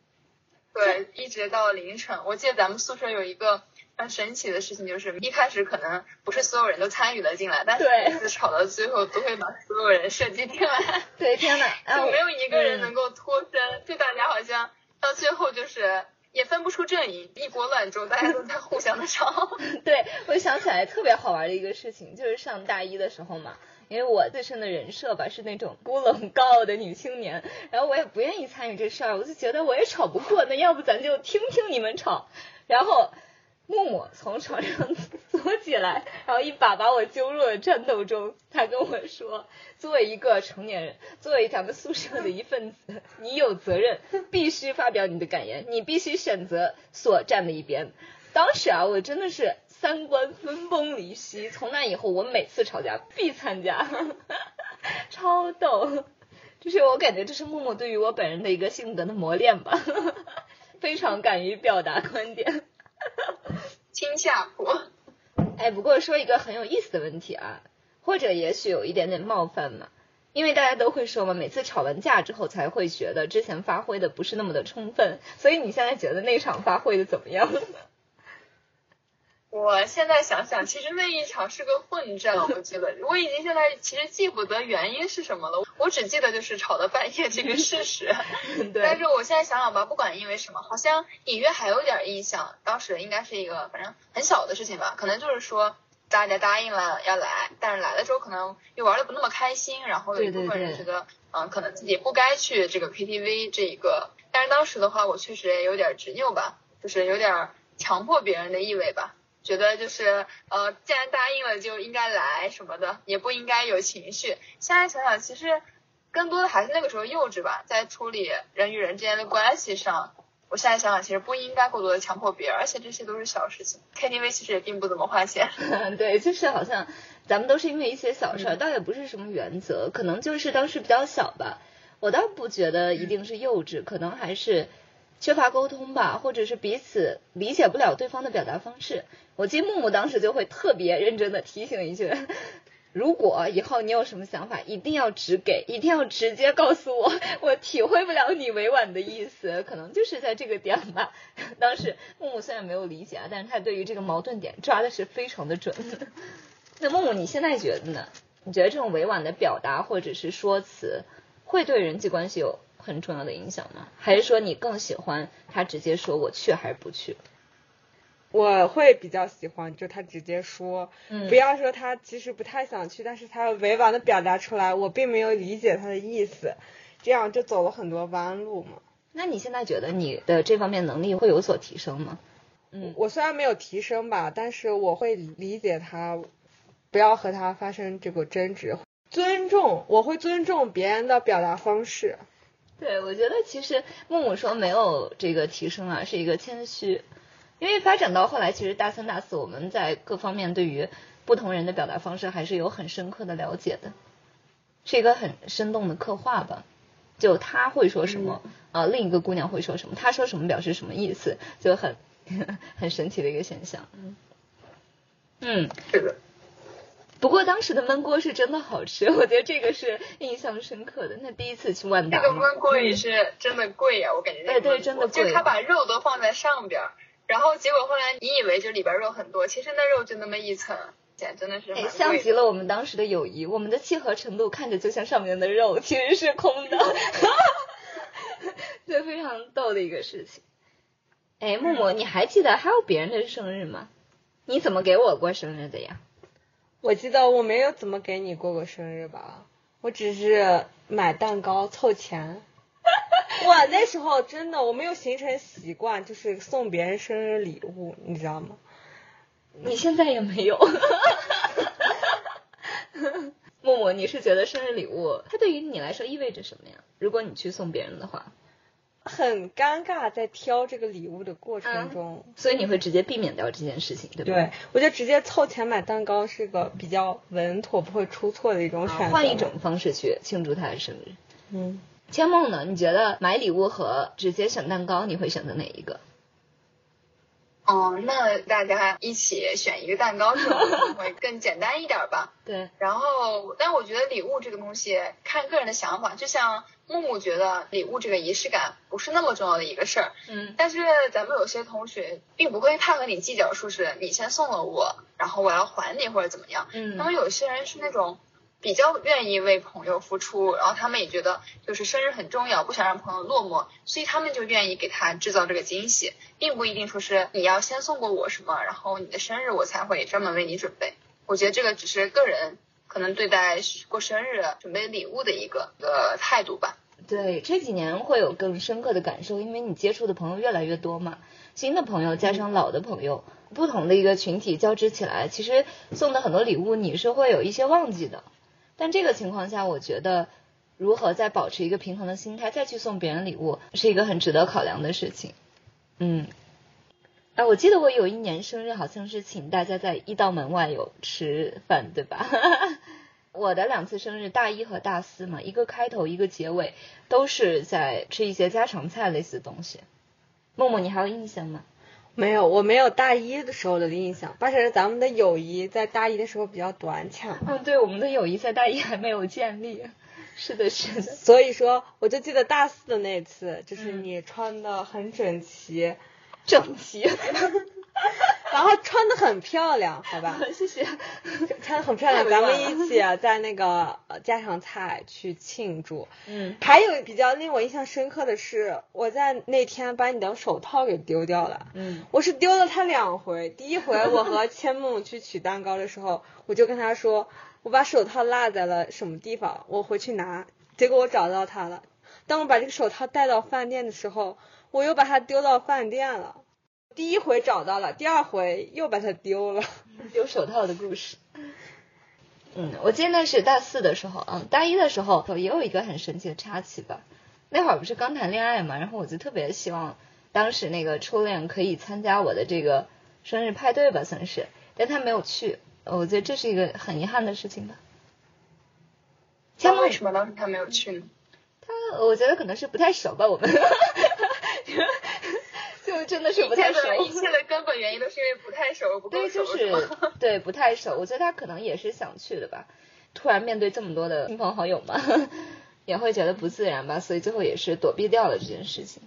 C: 对，一直到凌晨。我记得咱们宿舍有一个很神奇的事情，就是一开始可能不是所有人都参与了进来，但是每次吵到最后都会把所有人设计进来，<laughs>
A: 对，天呐，<laughs>
C: 就没有一个人
A: 嗯
C: 能够脱身，就大家好像到最后就是也分不出阵营，一锅乱粥，大家都在互相的吵。<laughs>
A: 对，我想起来特别好玩的一个事情，就是上大一的时候嘛，因为我自身的人设吧是那种孤冷高傲的女青年，然后我也不愿意参与这事儿，我就觉得我也吵不过，那要不咱就听听你们吵，然后。木木从床上 <laughs> 坐起来，然后一把把我揪入了战斗中。他跟我说：“作为一个成年人，作为咱们宿舍的一份子，你有责任必须发表你的感言，你必须选择所站的一边。”当时啊，我真的是三观分崩离析。从那以后，我每次吵架必参加，<laughs> 超逗。就是我感觉这是默默对于我本人的一个性格的磨练吧，<laughs> 非常敢于表达观点。
C: 惊吓我，
A: 哎，不过说一个很有意思的问题啊，或者也许有一点点冒犯嘛，因为大家都会说嘛，每次吵完架之后才会觉得之前发挥的不是那么的充分，所以你现在觉得那场发挥的怎么样？
C: 我现在想想，其实那一场是个混战，我觉得我已经现在其实记不得原因是什么了，我只记得就是吵到半夜这个事实。但，是我现在想想吧，不管因为什么，好像隐约还有点印象。当时应该是一个反正很小的事情吧，可能就是说大家答应了要来，但是来的时候可能又玩的不那么开心，然后有一
A: 对对
C: 部分人
A: 对
C: 觉得，嗯，可能自己不该去这个 KTV 这一个。但是当时的话，我确实也有点执拗吧，就是有点强迫别人的意味吧。觉得就是呃，既然答应了就应该来什么的，也不应该有情绪。现在想想，其实更多的还是那个时候幼稚吧，在处理人与人之间的关系上，我现在想想，其实不应该过多的强迫别人，而且这些都是小事情。KTV 其实也并不怎么花钱。<laughs>
A: 对，就是好像咱们都是因为一些小事儿，倒也不是什么原则，可能就是当时比较小吧。我倒不觉得一定是幼稚，可能还是缺乏沟通吧，或者是彼此理解不了对方的表达方式。我记得木木当时就会特别认真的提醒一句。<laughs> 如果以后你有什么想法，一定要直给，一定要直接告诉我，<laughs> 我体会不了你委婉的意思，可能就是在这个点吧。<laughs> 当时木木虽然没有理解啊，但是他对于这个矛盾点抓的是非常的准。那木木，你现在觉得呢？你觉得这种委婉的表达或者是说辞，会对人际关系有很重要的影响吗？还是说你更喜欢他直接说我去还是不去？
B: 我会比较喜欢，就他直接说，
A: 嗯
B: 不要说他其实不太想去，但是他委婉的表达出来，我并没有理解他的意思，这样就走了很多弯路嘛。
A: 那你现在觉得你的这方面能力会有所提升吗？嗯
B: 我虽然没有提升吧，但是我会理解他不要和他发生这个争执，尊重，我会尊重别人的表达方式。
A: 对，我觉得其实木木说没有这个提升啊，是一个谦虚，因为发展到后来，其实大三、大四我们在各方面对于不同人的表达方式还是有很深刻的了解的，是一个很生动的刻画吧。就他会说什么，啊、另一个姑娘会说什么，他说什么表示什么意思，就很 <laughs> 很神奇的一个现象。嗯，嗯，
C: 是的，
A: 不过当时的焖锅是真的好吃，<laughs> 我觉得这个是印象深刻的。那第一次去万达
C: 那个，焖锅也是真的贵呀、我感觉那个
A: 哎对真的贵
C: 就他把肉都放在上边儿，然后结果后来你以为就里边肉很多，其实那肉就那么一层，简真的是蛮
A: 哎，像极。了我们当时的友谊，我们的契合程度看着就像上面的肉，其实是空的，<laughs> 对，非常逗的一个事情。哎，木木，你还记得还有别人的生日吗？你怎么给我过生日的呀？
B: 我记得我没有怎么给你过过生日吧，我只是买蛋糕凑钱。我，那时候真的我没有形成习惯，就是送别人生日礼物，你知道吗？
A: 你现在也没有。<laughs> 默默，你是觉得生日礼物它对于你来说意味着什么呀？如果你去送别人的话，
B: 很尴尬，在挑这个礼物的过程
A: 嗯
B: 中。
A: 所以你会直接避免掉这件事情，对吧？
B: 对，我觉得直接凑钱买蛋糕是个比较稳妥、不会出错的一种选择。
A: 啊换一种方式去庆祝他的生日。
B: 嗯，
A: 千梦呢？你觉得买礼物和直接选蛋糕，你会选择哪一个？
C: 哦，那大家一起选一个蛋糕可能会更简单一点吧。<laughs>
A: 对，
C: 然后，但我觉得礼物这个东西看个人的想法，就像木木觉得礼物这个仪式感不是那么重要的一个事儿，
A: 嗯
C: 但是咱们有些同学并不会太和你计较，说是你先送了我，然后我要还你或者怎么样。
A: 嗯
C: 那么有些人是那种比较愿意为朋友付出，然后他们也觉得就是生日很重要，不想让朋友落寞，所以他们就愿意给他制造这个惊喜，并不一定说是你要先送过我什么，然后你的生日我才会专门为你准备。我觉得这个只是个人可能对待过生日准备礼物的一个一个态度吧。
A: 对，这几年会有更深刻的感受，因为你接触的朋友越来越多嘛，新的朋友加上老的朋友，不同的一个群体交织起来，其实送的很多礼物你是会有一些忘记的。但这个情况下，我觉得如何再保持一个平衡的心态再去送别人礼物，是一个很值得考量的事情。嗯，哎，我记得我有一年生日好像是请大家在一道门外有吃饭，对吧？<laughs> 我的两次生日，大一和大四嘛，一个开头一个结尾，都是在吃一些家常菜类似的东西。默默，你还有印象吗？
B: 没有，我没有大一的时候的印象，而且是咱们的友谊在大一的时候比较短浅，
A: 嗯，对，我们的友谊在大一还没有建立。是的，是的。
B: 所以说我就记得大四的那次，就是
A: 嗯
B: 你穿的很整齐，
A: 整齐，<laughs>
B: 然后穿的很漂亮，好吧？<laughs>
A: 谢谢。
B: 穿的很漂亮，咱们一起啊在那个呃家常菜去庆祝。
A: 嗯，
B: 还有比较令我印象深刻的是，我在那天把你的手套给丢掉了。
A: 嗯，
B: 我是丢了它两回，第一回我和千梦去取蛋糕的时候，我就跟他说，我把手套落在了什么地方，我回去拿。结果我找到它了。当我把这个手套带到饭店的时候，我又把它丢到饭店了。第一回找到了，第二回又把它丢了。
A: 丢手套的故事。嗯，我记得那是大四的时候啊，大一的时候也有一个很神奇的插曲吧。那会儿不是刚谈恋爱嘛，然后我就特别希望当时那个初恋可以参加我的这个生日派对吧，算是，但他没有去，我觉得这是一个很遗憾的事情吧。千梦
C: 那为什么当时他没有去呢？
A: 他，我觉得可能是不太熟吧，我们，就 <laughs> 真的是不太熟。
C: 一切的根本原因都是因为不太熟，不够
A: 对，就
C: 熟，<laughs> <laughs>
A: 是？对不太熟。我觉得他可能也是想去的吧，突然面对这么多的亲朋好友嘛，也会觉得不自然吧，所以最后也是躲避掉了这件事情。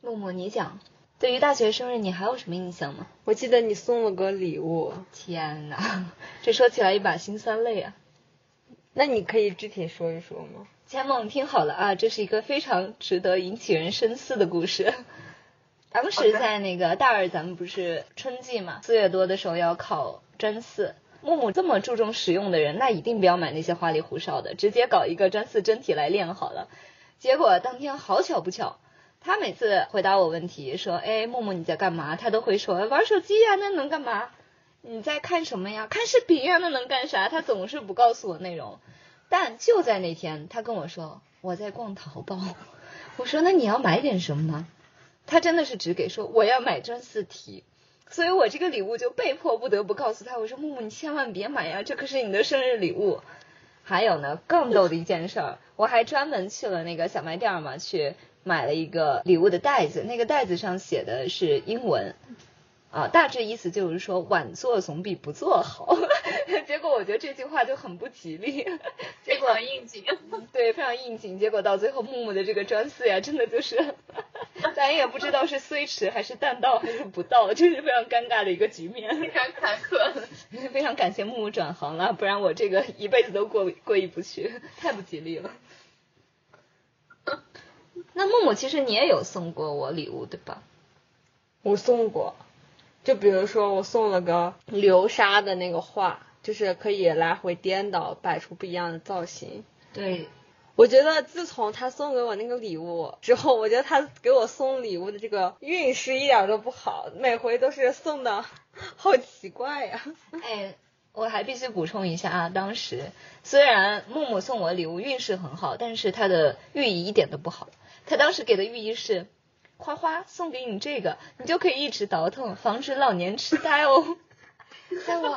A: 默默，你讲，对于大学生日你还有什么印象吗？
B: 我记得你送了个礼物，
A: 天哪，这说起来一把辛酸泪啊！
B: 那你可以具体说一说吗？
A: 千梦，听好了啊，这是一个非常值得引起人深思的故事。当时在那个大二，咱们不是春季嘛，四月多的时候要考专四。木木这么注重实用的人，那一定不要买那些花里胡哨的，直接搞一个专四真题来练好了。结果当天好巧不巧，他每次回答我问题说：“哎，木木你在干嘛？”他都会说玩手机呀、那能干嘛？你在看什么呀？看视频呀，那能干啥？他总是不告诉我内容。但就在那天，他跟我说我在逛淘宝。我说那你要买点什么吗？他真的是只给说我要买专四题。所以我这个礼物就被迫不得不告诉他，我说木木你千万别买呀，这可是你的生日礼物。还有呢，更逗的一件事儿，我还专门去了那个小卖店儿嘛，去买了一个礼物的袋子，那个袋子上写的是英文，啊，大致意思就是说晚做总比不做好。<laughs> 结果我觉得这句话就很不吉利，结果
C: 应景。
A: 对，非常应景。结果到最后，木木的这个专四呀，真的就是，<laughs> 咱也不知道是虽迟还是但到还是不到，这是非常尴尬的一个局面。
C: 非常坎坷。
A: 非常感谢木木转行了，不然我这个一辈子都过过意不去，太不吉利了。那木木，其实你也有送过我礼物，对吧？
B: 我送过，就比如说我送了个流沙的那个画，就是可以来回颠倒，摆出不一样的造型。
A: 对，
B: 我觉得自从他送给我那个礼物之后，我觉得他给我送礼物的这个运势一点都不好，每回都是送的，<laughs> 好奇怪呀。
A: 哎，我还必须补充一下啊，当时虽然木木送我礼物运势很好，但是他的寓意一点都不好。他当时给的寓意是，花花送给你这个，你就可以一直倒腾，防止老年痴呆哦。<laughs> 在我，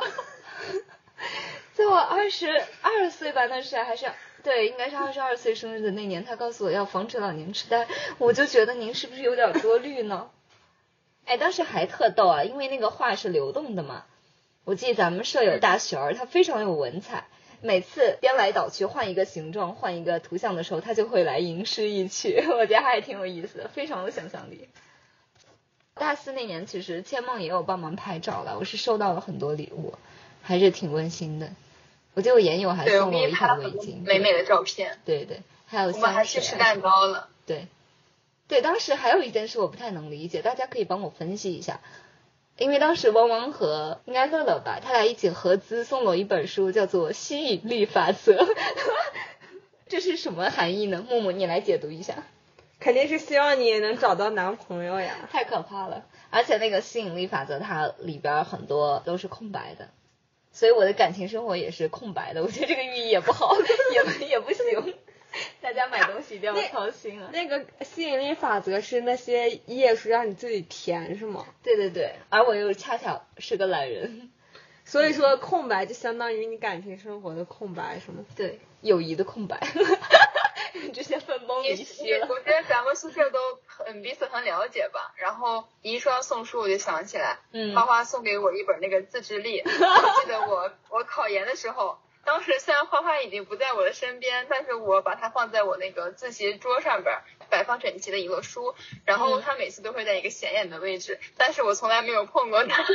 A: <laughs> 在我二十二岁吧，那是还是对，应该是二十二岁生日的那年，他告诉我要防止老年痴呆，我就觉得您是不是有点多虑呢？哎，当时还特逗啊，因为那个画是流动的嘛。我记得咱们舍友大璇儿，她非常有文采，每次颠来倒去换一个形状、换一个图像的时候，她就会来吟诗一曲，<laughs> 我觉得还挺有意思的，非常有想象力。大四那年，其实千梦也有帮忙拍照了，我是收到了很多礼物，还是挺温馨的。我记得我眼
C: 影我们也
A: 送了我一条
C: 拍了很多
A: 围巾，
C: 美美的照片。
A: 对对，还有
C: 我们还
A: 香水啊
C: 去吃蛋糕了。
A: 对，对，当时还有一件事我不太能理解，大家可以帮我分析一下。因为当时汪汪和应该乐乐吧，他俩一起合资送了我一本书，叫做《吸引力法则》，<laughs> 这是什么含义呢？木木，你来解读一下。
B: 肯定是希望你能找到男朋友呀。
A: 太可怕了！而且那个吸引力法则，它里边很多都是空白的，所以我的感情生活也是空白的。我觉得这个寓意也不好，也不也不行。<laughs> 大家买东西一定要
B: 那
A: 操心啊！
B: 那个吸引力法则是那些页数让你自己填是吗？
A: 对对对，而我又恰巧是个懒人，<laughs>
B: 所以说空白就相当于你感情生活的空白是吗？
A: 对友谊的空白，<laughs> 直接离析了。
C: 我觉得咱们宿舍都很彼此很了解吧。然后你一说到送书，我就想起来，
A: 嗯
C: 花花送给我一本那个自制力。<laughs> 我记得我我考研的时候，当时虽然花花已经不在我的身边，但是我把它放在我那个自习桌上边儿，摆放整齐的一个书。然后
A: 嗯
C: 它每次都会在一个显眼的位置，但是我从来没有碰过它。<laughs>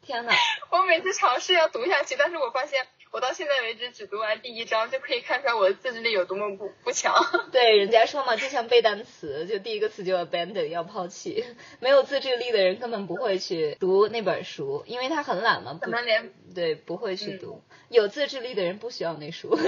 A: 天呐，
C: 我每次尝试要读下去，但是我发现我到现在为止只读完第一章，就可以看出来我的自制力有多么不不强。<laughs>
A: 对，人家说嘛，就像背单词，就第一个词就 abandon 要抛弃。没有自制力的人根本不会去读那本书，因为他很懒嘛，不
C: 可能连
A: 对不会去
C: 嗯
A: 读。有自制力的人不需要那书，<laughs>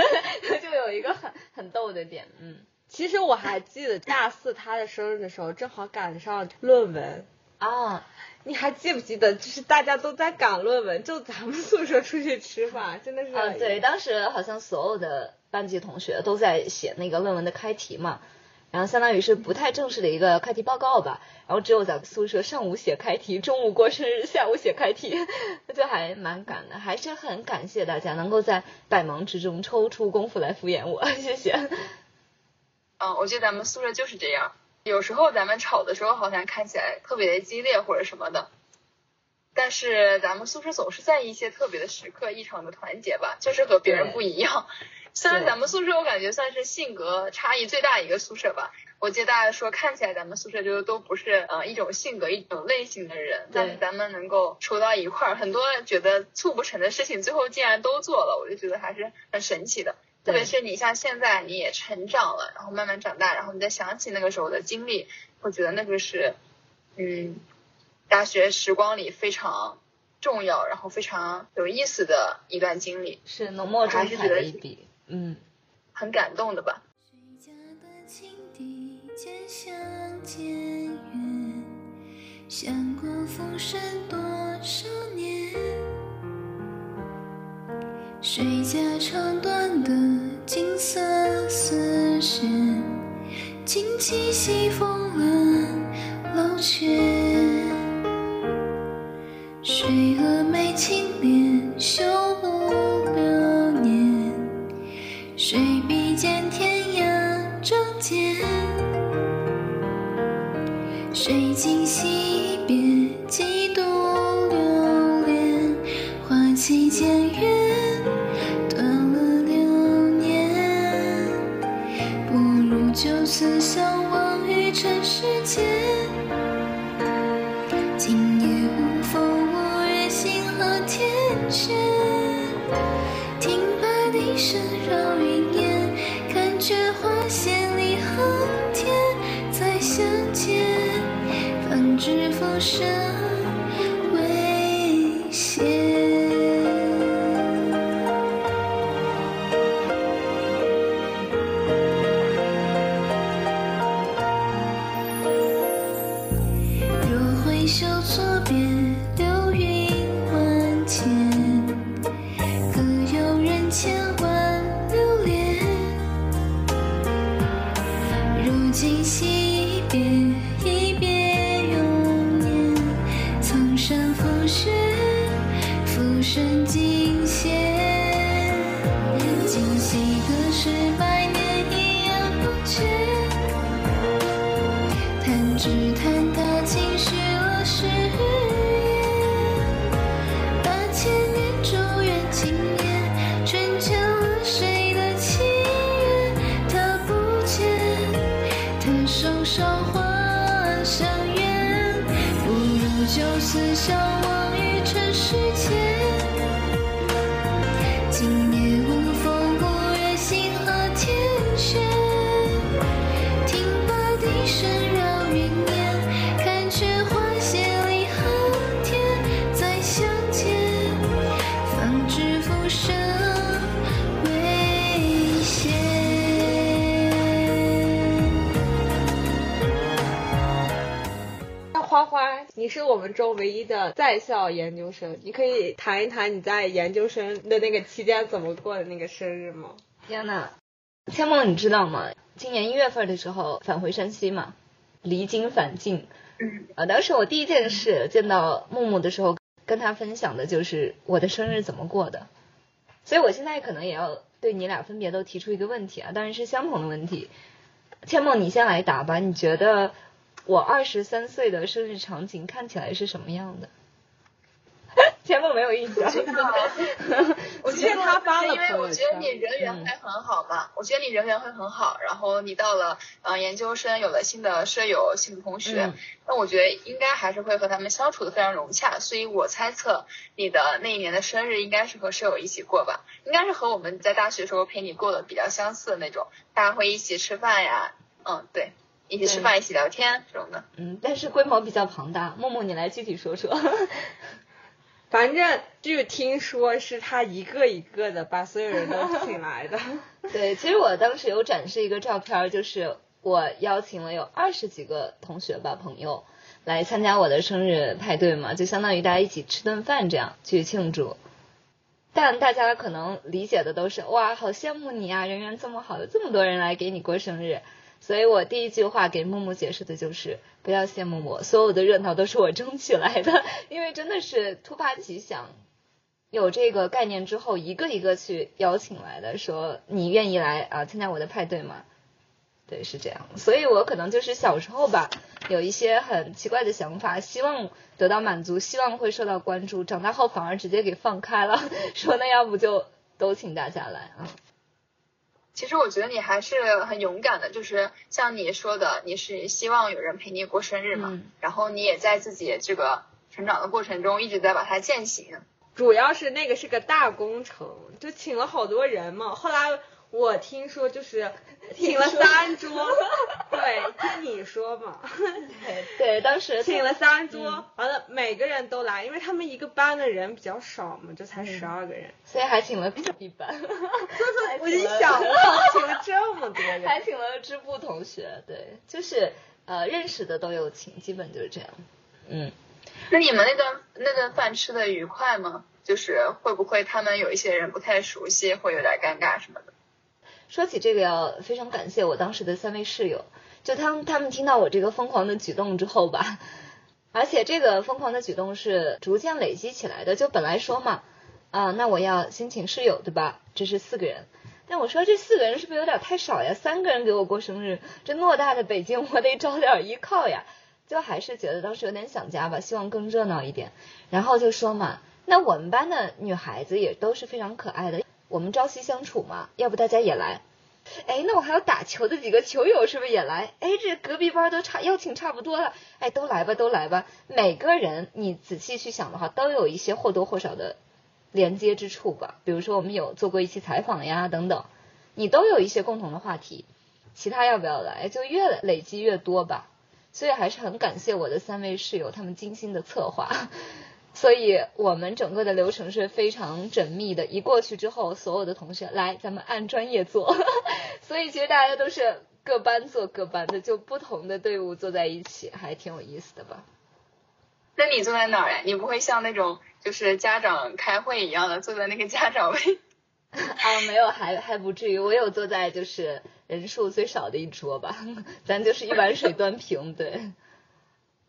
A: 就有一个很很逗的点，嗯。
B: 其实我还记得大四他的生日的时候，正好赶上论文。
A: 啊，
B: 你还记不记得？就是大家都在赶论文，就咱们宿舍出去吃饭，<laughs> 真的是。
A: 啊，对，当时好像所有的班级同学都在写那个论文的开题嘛，然后相当于是不太正式的一个开题报告吧，然后只有咱们宿舍上午写开题，中午过生日，下午写开题，<laughs> 就还蛮赶的，还是很感谢大家能够在百忙之中抽出功夫来敷衍我，谢谢。
C: 嗯，我觉得咱们宿舍就是这样。有时候咱们吵的时候，好像看起来特别的激烈或者什么的，但是咱们宿舍总是在一些特别的时刻异常的团结吧，就是和别人不一样。虽然咱们宿舍我感觉算是性格差异最大一个宿舍吧，我记得大家说看起来咱们宿舍就都不是呃一种性格一种类型的人，但是咱们能够处到一块儿，很多觉得促不成的事情，最后竟然都做了，我就觉得还是很神奇的。特别是你像现在你也成长了，然后慢慢长大，然后你再想起那个时候的经历，会觉得那个是，嗯，大学时光里非常重要，然后非常有意思的一段经历，
A: 是浓墨重彩的一笔，嗯。
C: 很感动的吧。
E: 谁家的渐行渐远，想过风声多少年。谁家长短的金色丝弦，惊起西风冷楼阙。谁蛾眉轻敛，修
B: 们州唯一的在校研究生，你可以谈一谈你在研究生的那个期间怎么过的那个生日吗？
A: 天呐，千梦你知道吗？今年一月份的时候返回山西嘛，离京返境。
C: 嗯，
A: 呃，当时我第一件事见到木木的时候，跟他分享的就是我的生日怎么过的。所以我现在可能也要对你俩分别都提出一个问题啊，当然是相同的问题。千梦，你先来答吧，你觉得我二十三岁的生日场景看起来是什么样的？<laughs> 千梦没有印象。
C: 我觉得 <laughs>
B: 他发了
C: 因为我觉得你人缘会很好嘛，我觉得你人缘会很好，然后你到了呃研究生，有了新的舍友、新的同学，
A: 嗯。
C: 那我觉得应该还是会和他们相处的非常融洽，所以我猜测你的那一年的生日应该是和舍友一起过吧，应该是和我们在大学时候陪你过的比较相似的那种，大家会一起吃饭呀，嗯，对，一起吃饭、一起聊天这种的。
A: 嗯，但是规模比较庞大。木木，你来具体说说。
B: 反正据听说是他一个一个的把所有人都请来的。<laughs>
A: 对，其实我当时有展示一个照片儿，就是我邀请了有二十几个同学吧朋友来参加我的生日派对嘛，就相当于大家一起吃顿饭这样去庆祝。但大家可能理解的都是哇，好羡慕你啊，人缘这么好，有这么多人来给你过生日。所以我第一句话给木木解释的就是不要羡慕我，所有的热闹都是我争取来的，<laughs> 因为真的是突发奇想，有这个概念之后，一个一个去邀请来的，说你愿意来啊参加我的派对吗？对，是这样。所以我可能就是小时候吧，有一些很奇怪的想法，希望得到满足，希望会受到关注。长大后反而直接给放开了，<laughs> 说那要不就都请大家来啊。
C: 其实我觉得你还是很勇敢的，就是像你说的，你是希望有人陪你过生日嘛，
A: 嗯
C: 然后你也在自己这个成长的过程中一直在把它践行。
B: 主要是那个是个大工程，就请了好多人嘛。后来我听说就是 <laughs> 请了三桌，<laughs> 对，听你说嘛，<laughs>
A: 对，对当时
B: 请了三桌
A: 嗯，
B: 完了每个人都来，因为他们一个班的人比较少嘛，就才十二个人。
A: 所以还请了一班，
B: 我一想，哇，请了这么多人，
A: 还请了支部同学，对，就是呃认识的都有请，基本就是这样。嗯，
C: 那你们那顿那顿饭吃的愉快吗？就是会不会他们有一些人不太熟悉，会有点尴尬什么的？
A: 说起这个，要非常感谢我当时的三位室友，就他们他们听到我这个疯狂的举动之后吧，<laughs> 而且这个疯狂的举动是逐渐累积起来的。就本来说嘛，啊，那我要先请室友对吧？这是四个人，但我说这四个人是不是有点太少呀？三个人给我过生日，这偌大的北京，我得找点依靠呀。就还是觉得当时有点想家吧，希望更热闹一点。然后就说嘛，那我们班的女孩子也都是非常可爱的，我们朝夕相处嘛，要不大家也来？哎，那我还有打球的几个球友是不是也来？哎，这隔壁班都差邀请差不多了，哎，都来吧，都来吧。每个人你仔细去想的话，都有一些或多或少的连接之处吧。比如说我们有做过一期采访呀，等等，你都有一些共同的话题。其他要不要来，就越累积越多吧。所以还是很感谢我的三位室友他们精心的策划，所以我们整个的流程是非常缜密的。一过去之后，所有的同学来，咱们按专业做。<laughs> 所以其实大家都是各班做各班的，就不同的队伍坐在一起，还挺有意思的吧。
C: 那你坐在哪儿呀？你不会像那种就是家长开会一样的坐在那个家长位？<laughs>
A: 啊，没有，还还不至于。我有坐在就是人数最少的一桌吧，<laughs> 咱就是一碗水端平，对，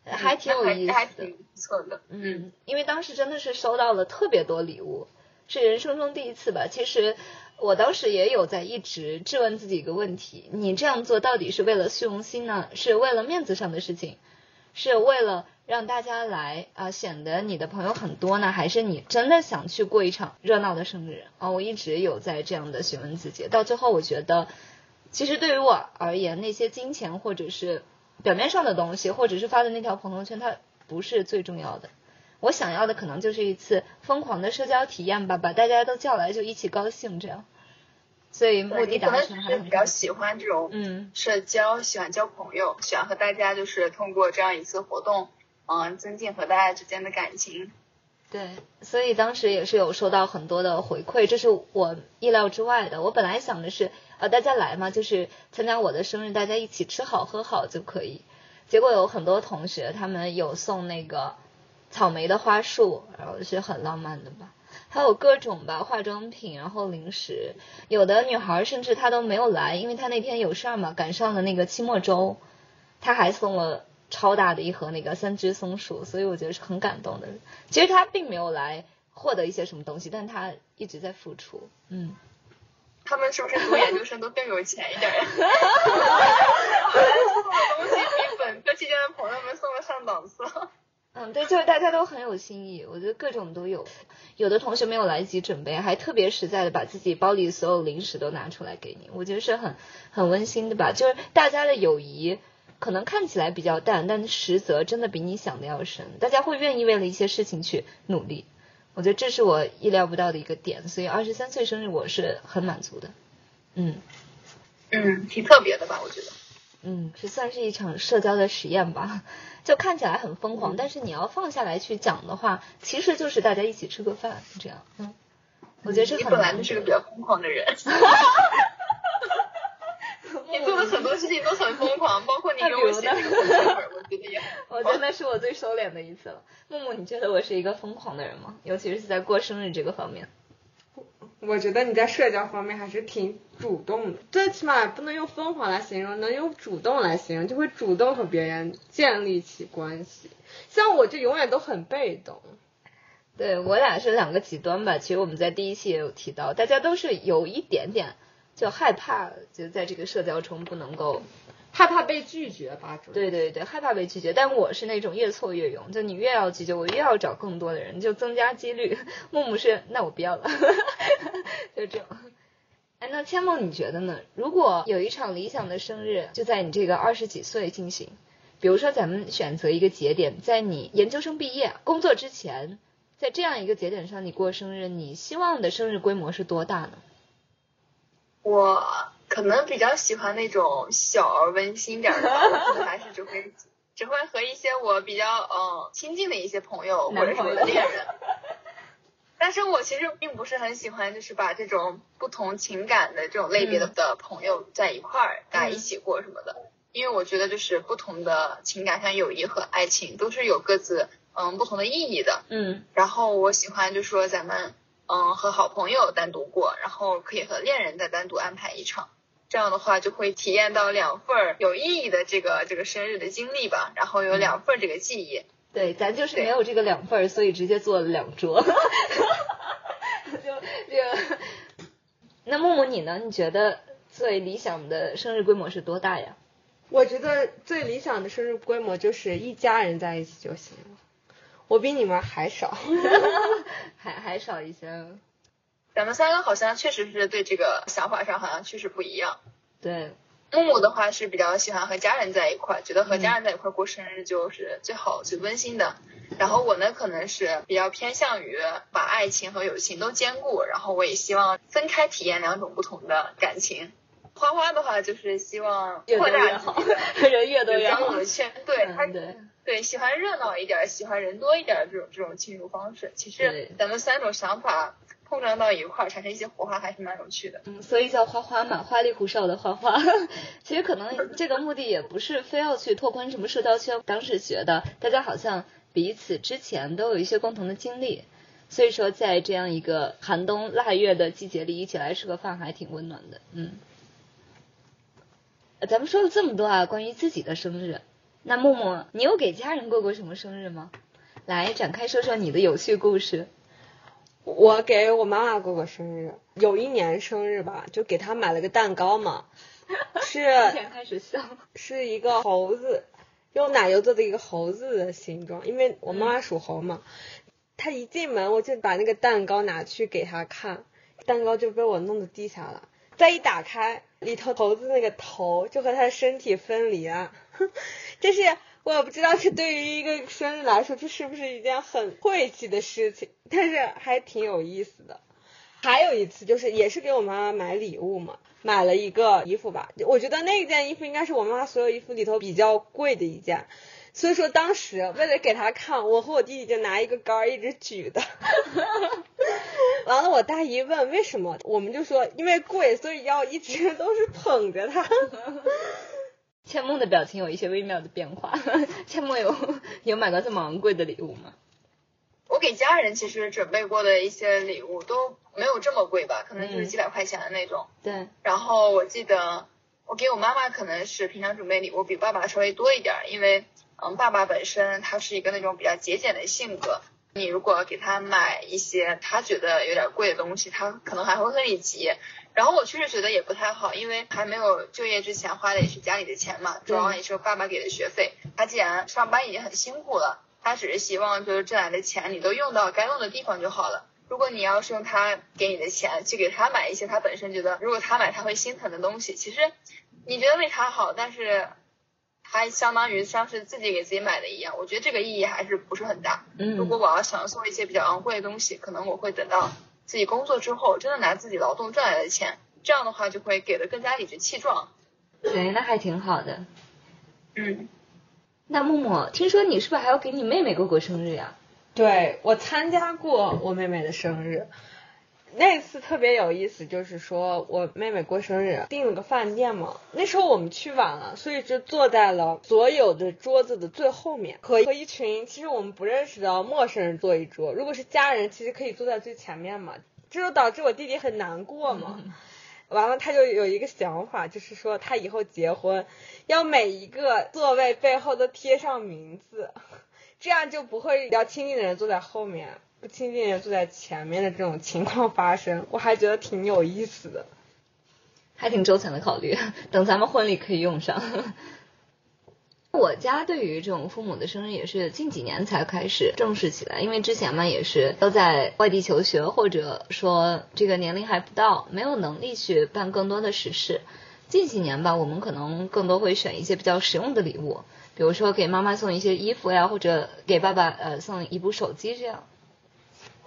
A: 还挺有意思
C: 还
A: 的。
C: 挺不错的。
A: 嗯，因为当时真的是收到了特别多礼物，是人生中第一次吧。其实我当时也有在一直质问自己一个问题：你这样做到底是为了虚荣心呢？是为了面子上的事情？是为了让大家来啊，显得你的朋友很多呢？还是你真的想去过一场热闹的生日啊？我一直有在这样的询问自己。到最后，我觉得，其实对于我而言，那些金钱或者是表面上的东西，或者是发的那条朋友圈，它不是最重要的。我想要的可能就是一次疯狂的社交体验吧，把大家都叫来就一起高兴这样。所以目的达成还
C: 是比较喜欢这种
A: 嗯，
C: 社交，喜欢交朋友，喜欢和大家就是通过这样一次活动，嗯，增进和大家之间的感情。
A: 对，所以当时也是有收到很多的回馈，这是我意料之外的。我本来想的是，呃，大家来嘛，就是参加我的生日，大家一起吃好喝好就可以。结果有很多同学他们有送那个草莓的花束，然后是很浪漫的吧。还有各种吧化妆品，然后零食，有的女孩甚至她都没有来，因为她那天有事儿嘛，赶上了那个期末周，她还送了超大的一盒那个三只松鼠，所以我觉得是很感动的。其实她并没有来获得一些什么东西，但她一直在付出，嗯。
C: 他们是不是读研究生都更有钱一点呀？<laughs> 送的东西比本科期间的朋友们送的上档次。
A: 嗯，对，就是大家都很有心意，我觉得各种都有。有的同学没有来得及准备，还特别实在的把自己包里所有零食都拿出来给你，我觉得是很很温馨的吧。就是大家的友谊可能看起来比较淡，但实则真的比你想的要深。大家会愿意为了一些事情去努力，我觉得这是我意料不到的一个点。所以二十三岁生日我是很满足的，嗯
C: 嗯，挺特别的吧？我觉得。
A: 嗯，这算是一场社交的实验吧。就看起来很疯狂，但是你要放下来去讲的话，其实就是大家一起吃个饭这样。嗯，我觉得这很
C: 你本来就是个比较疯狂的人。<laughs> 你做的很多事情都很疯狂，包括你给我写这个朋友本，我觉得也很
A: 我觉得那是我最收敛的一次了。木木，你觉得我是一个疯狂的人吗？尤其是在过生日这个方面。
B: 我觉得你在社交方面还是挺主动的，最起码不能用疯狂来形容，能用主动来形容，就会主动和别人建立起关系。像我就永远都很被动。
A: 对我俩是两个极端吧。其实我们在第一期也有提到，大家都是有一点点就害怕，就在这个社交中不能够
B: 害怕被拒绝吧？
A: 对对对，害怕被拒绝，但我是那种越挫越勇，就你越要拒绝我，越要找更多的人，就增加几率。<laughs> 木木是，那我不要了，<laughs> 就这种。哎，那千梦你觉得呢？如果有一场理想的生日就在你这个二十几岁进行，比如说咱们选择一个节点，在你研究生毕业、工作之前，在这样一个节点上你过生日，你希望的生日规模是多大呢？
C: 我可能比较喜欢那种小而温馨点儿的吧，我可能还是只会只会和一些我比较嗯亲近的一些朋友或者是我的恋人。但是我其实并不是很喜欢，就是把这种不同情感的这种类别的的朋友在一块儿，大家一起过什么的。因为我觉得就是不同的情感，像友谊和爱情，都是有各自嗯不同的意义的。
A: 嗯
C: 然后我喜欢就说咱们嗯和好朋友单独过，然后可以和恋人再单独安排一场。这样的话就会体验到两份儿有意义的这个这个生日的经历吧，然后有两份儿这个记忆。
A: 对，咱就是没有这个两份儿，所以直接做了两桌。<laughs> 就这个，那木木你呢？你觉得最理想的生日规模是多大呀？
B: 我觉得最理想的生日规模就是一家人在一起就行了。我比你们还少。<laughs>
A: 还还少一些。
C: 咱们三个好像确实是对这个想法上好像确实不一样。
A: 对，
C: 木木的话是比较喜欢和家人在一块儿，觉得和家人在一块儿过生日就是最好、最温馨的。然后我呢，可能是比较偏向于把爱情和友情都兼顾，然后我也希望分开体验两种不同的感情。花花的话就是希望
A: 越
C: 扩大 <laughs>
A: 人越多越好
C: 交友。的圈，对他
A: 嗯，对，
C: 对喜欢热闹一点儿，喜欢人多一点儿这种这种庆祝方式。其实咱们三种想法碰撞到一块儿，产生一些火花，还是蛮有趣的。
A: 嗯，所以叫花花嘛，花里胡哨的花花。<laughs> 其实可能这个目的也不是非要去拓宽什么社交圈，当时觉得大家好像彼此之前都有一些共同的经历，所以说在这样一个寒冬腊月的季节里，一起来吃个饭还挺温暖的。嗯，呃咱们说了这么多啊，关于自己的生日，那默默，你有给家人过过什么生日吗？来展开说说你的有趣故事。
B: 我给我妈妈过过生日，有一年生日吧，就给她买了个蛋糕嘛，<laughs> 是
A: 之前开始笑，<laughs>
B: 是一个猴子，用奶油做的一个猴子的形状，因为我妈妈属猴嘛。她一进门我就把那个蛋糕拿去给她看，蛋糕就被我弄得地下了。再一打开，里头猴子那个头就和它的身体分离了，<laughs> 这是我也不知道这对于一个生日来说，这是不是一件很晦气的事情，但是还挺有意思的。还有一次就是也是给我妈妈买礼物嘛，买了一个衣服吧，我觉得那件衣服应该是我妈妈所有衣服里头比较贵的一件，所以说当时为了给他看，我和我弟弟就拿一个杆儿一直举的。<laughs> 完了，我大姨问为什么，我们就说因为贵，所以要一直都是捧着他。<laughs>
A: 千梦的表情有一些微妙的变化。<laughs> 千梦有有买过这么昂贵的礼物吗？
C: 我给家人其实准备过的一些礼物都没有这么贵吧，可能就是
A: 嗯
C: 几百块钱的那种。
A: 对，
C: 然后我记得我给我妈妈可能是平常准备礼物比爸爸稍微多一点儿，因为嗯爸爸本身他是一个那种比较节俭的性格，你如果给他买一些他觉得有点贵的东西，他可能还会和你急。然后我确实觉得也不太好，因为还没有就业之前花的也是家里的钱嘛，主要也是爸爸给的学费。他既然上班已经很辛苦了，他只是希望就是挣来的钱你都用到该用的地方就好了。如果你要是用他给你的钱去给他买一些他本身觉得如果他买他会心疼的东西，其实你觉得为他好，但是还相当于像是自己给自己买的一样，我觉得这个意义还是不是很大。
A: 嗯，
C: 如果我要想送一些比较昂贵的东西，可能我会等到自己工作之后，真的拿自己劳动赚来的钱，这样的话就会给的更加理直气壮。
A: 对，那还挺好的。
C: 嗯，
A: 那木木，听说你是不是还要给你妹妹过过生日呀？
B: 对我参加过我妹妹的生日，那次特别有意思，就是说我妹妹过生日订了个饭店嘛，那时候我们去晚了，所以就坐在了所有的桌子的最后面，和和一群其实我们不认识的陌生人坐一桌。如果是家人，其实可以坐在最前面嘛，这就导致我弟弟很难过嘛。完了，他就有一个想法，就是说他以后结婚要每一个座位背后都贴上名字。这样就不会比较亲近的人坐在后面，不不亲近的坐在前面的这种情况发生，我还觉得挺有意思的。
A: 还挺周全的考虑，<laughs> 等咱们婚礼可以用上。<laughs> 我家对于这种父母的生日也是近几年才开始重视起来，因为之前嘛也是都在外地求学，或者说这个年龄还不到，没有能力去办更多的实事。近几年吧，我们可能更多会选一些比较实用的礼物，比如说给妈妈送一些衣服呀，或者给爸爸呃送一部手机这样。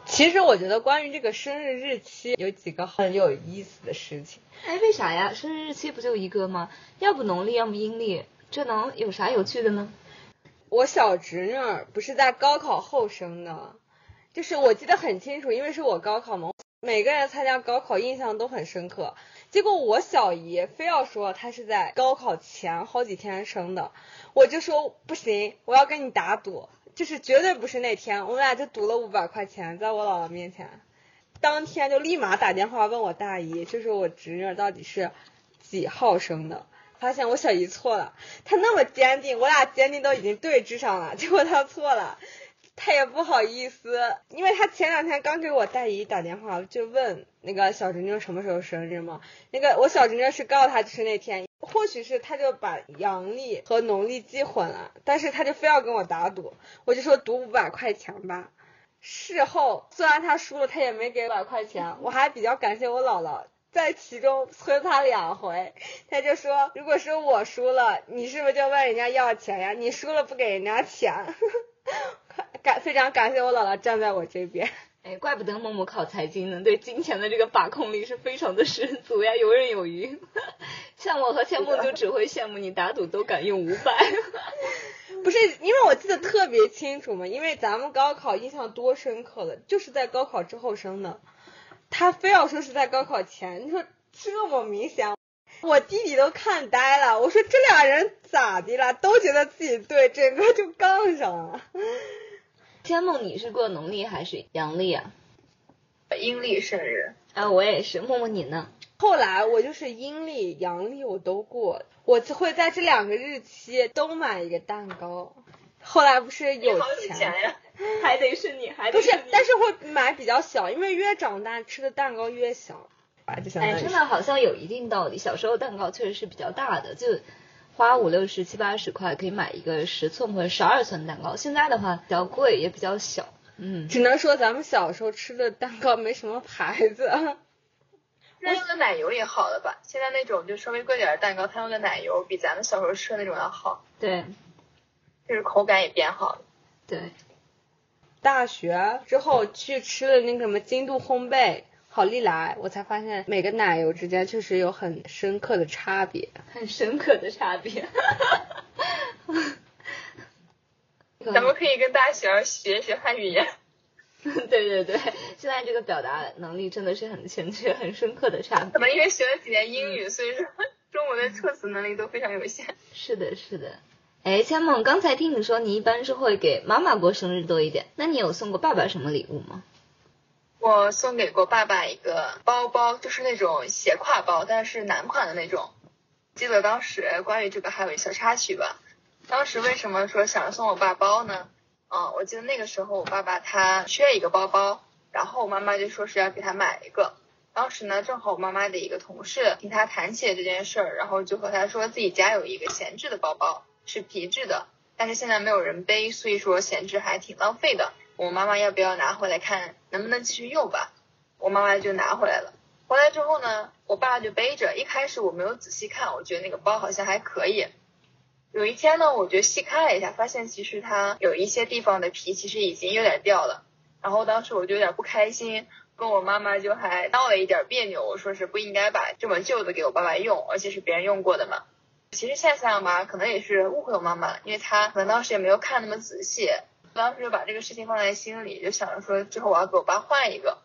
B: 其实我觉得关于这个生日日期有几个很有意思的事情。
A: 哎，为啥呀？生日日期不就一个吗？要不农历，要么阴历，这能有啥有趣的呢？
B: 我小侄女儿不是在高考后生的，就是我记得很清楚，因为是我高考嘛，每个人参加高考印象都很深刻。结果我小姨非要说她是在高考前好几天生的，我就说不行，我要跟你打赌，就是绝对不是那天，我们俩就赌了五百块钱，在我姥姥面前，当天就立马打电话问我大姨，就是我侄女到底是几号生的。发现我小姨错了，她那么坚定，我俩坚定都已经对峙上了，结果她错了，他也不好意思，因为他前两天刚给我大姨打电话，就问那个小侄女什么时候生日嘛，那个我小侄女是告诉他就是那天，或许是他就把阳历和农历记混了，但是他就非要跟我打赌，我就说赌五百块钱吧。事后虽然他输了，他也没给五百块钱，我还比较感谢我姥姥。在其中催他两回，他就说，如果是我输了，你是不是就问人家要钱呀？你输了不给人家钱，<laughs> 感非常感谢我姥姥站在我这边。
A: 哎，怪不得默默考财经呢，对金钱的这个把控力是非常的十足呀，游刃有余。<laughs> 像我和千梦就只会羡慕你打赌都敢用五百。<laughs>
B: 不是，因为我记得特别清楚嘛，因为咱们高考印象多深刻了，就是在高考之后生的。他非要说是在高考前，你说这么明显，我弟弟都看呆了。我说这俩人咋的了？都觉得自己对，整个就杠上了。
A: 天梦，你是过农历还是阳历啊？
C: 阴历生日。
A: 啊，我也是。默默你呢？
B: 后来我就是阴历、阳历我都过，我就会在这两个日期都买一个蛋糕。后来不是有
C: 钱呀？<laughs>
A: 还得是你，还得
B: 不是，但是会买比较小，因为越长大吃的蛋糕越小。
A: 哎，真的好像有一定道理。小时候蛋糕确实是比较大的，就花五六十、七八十块可以买一个十寸或者十二寸蛋糕。现在的话比较贵，也比较小。嗯，
B: 只能说咱们小时候吃的蛋糕没什么牌子。
C: 那用的奶油也好了吧？现在那种就稍微贵点的蛋糕，它用的奶油比咱们小时候吃的那种要好。
A: 对，
C: 就是口感也变好了。
A: 对。
B: 大学之后去吃了那个什么京都烘焙、好利来，我才发现每个奶油之间确实有很深刻的差别，<laughs>
A: 很深刻的差别。
C: 咱们可以跟大学学学汉语言。<laughs>
A: 对对对，现在这个表达能力真的是很欠缺，很深刻的差别。
C: 可能因为学了几年英语，所以说 <laughs> 中文的措辞能力都非常有限。
A: 是的，是的。哎，千梦，刚才听你说你一般是会给妈妈过生日多一点，那你有送过爸爸什么礼物吗？
C: 我送给过爸爸一个包包，就是那种斜挎包，但是男款的那种。记得当时关于这个还有一小插曲吧。当时为什么说想送我爸包呢？嗯，我记得那个时候我爸爸他缺一个包包，然后我妈妈就说是要给他买一个。当时呢，正好我妈妈的一个同事听他谈起这件事儿，然后就和他说自己家有一个闲置的包包。是皮质的，但是现在没有人背，所以说闲置还挺浪费的。我妈妈要不要拿回来看能不能继续用吧？我妈妈就拿回来了。回来之后呢，我爸就背着。一开始我没有仔细看，我觉得那个包好像还可以。有一天呢，我就细看了一下，发现其实它有一些地方的皮其实已经有点掉了。然后当时我就有点不开心，跟我妈妈就还闹了一点别扭。我说是不应该把这么旧的给我爸爸用，而且是别人用过的嘛。其实现在想想吧，可能也是误会我妈妈了，因为她可能当时也没有看那么仔细，当时就把这个事情放在心里，就想着说之后我要给我爸换一个。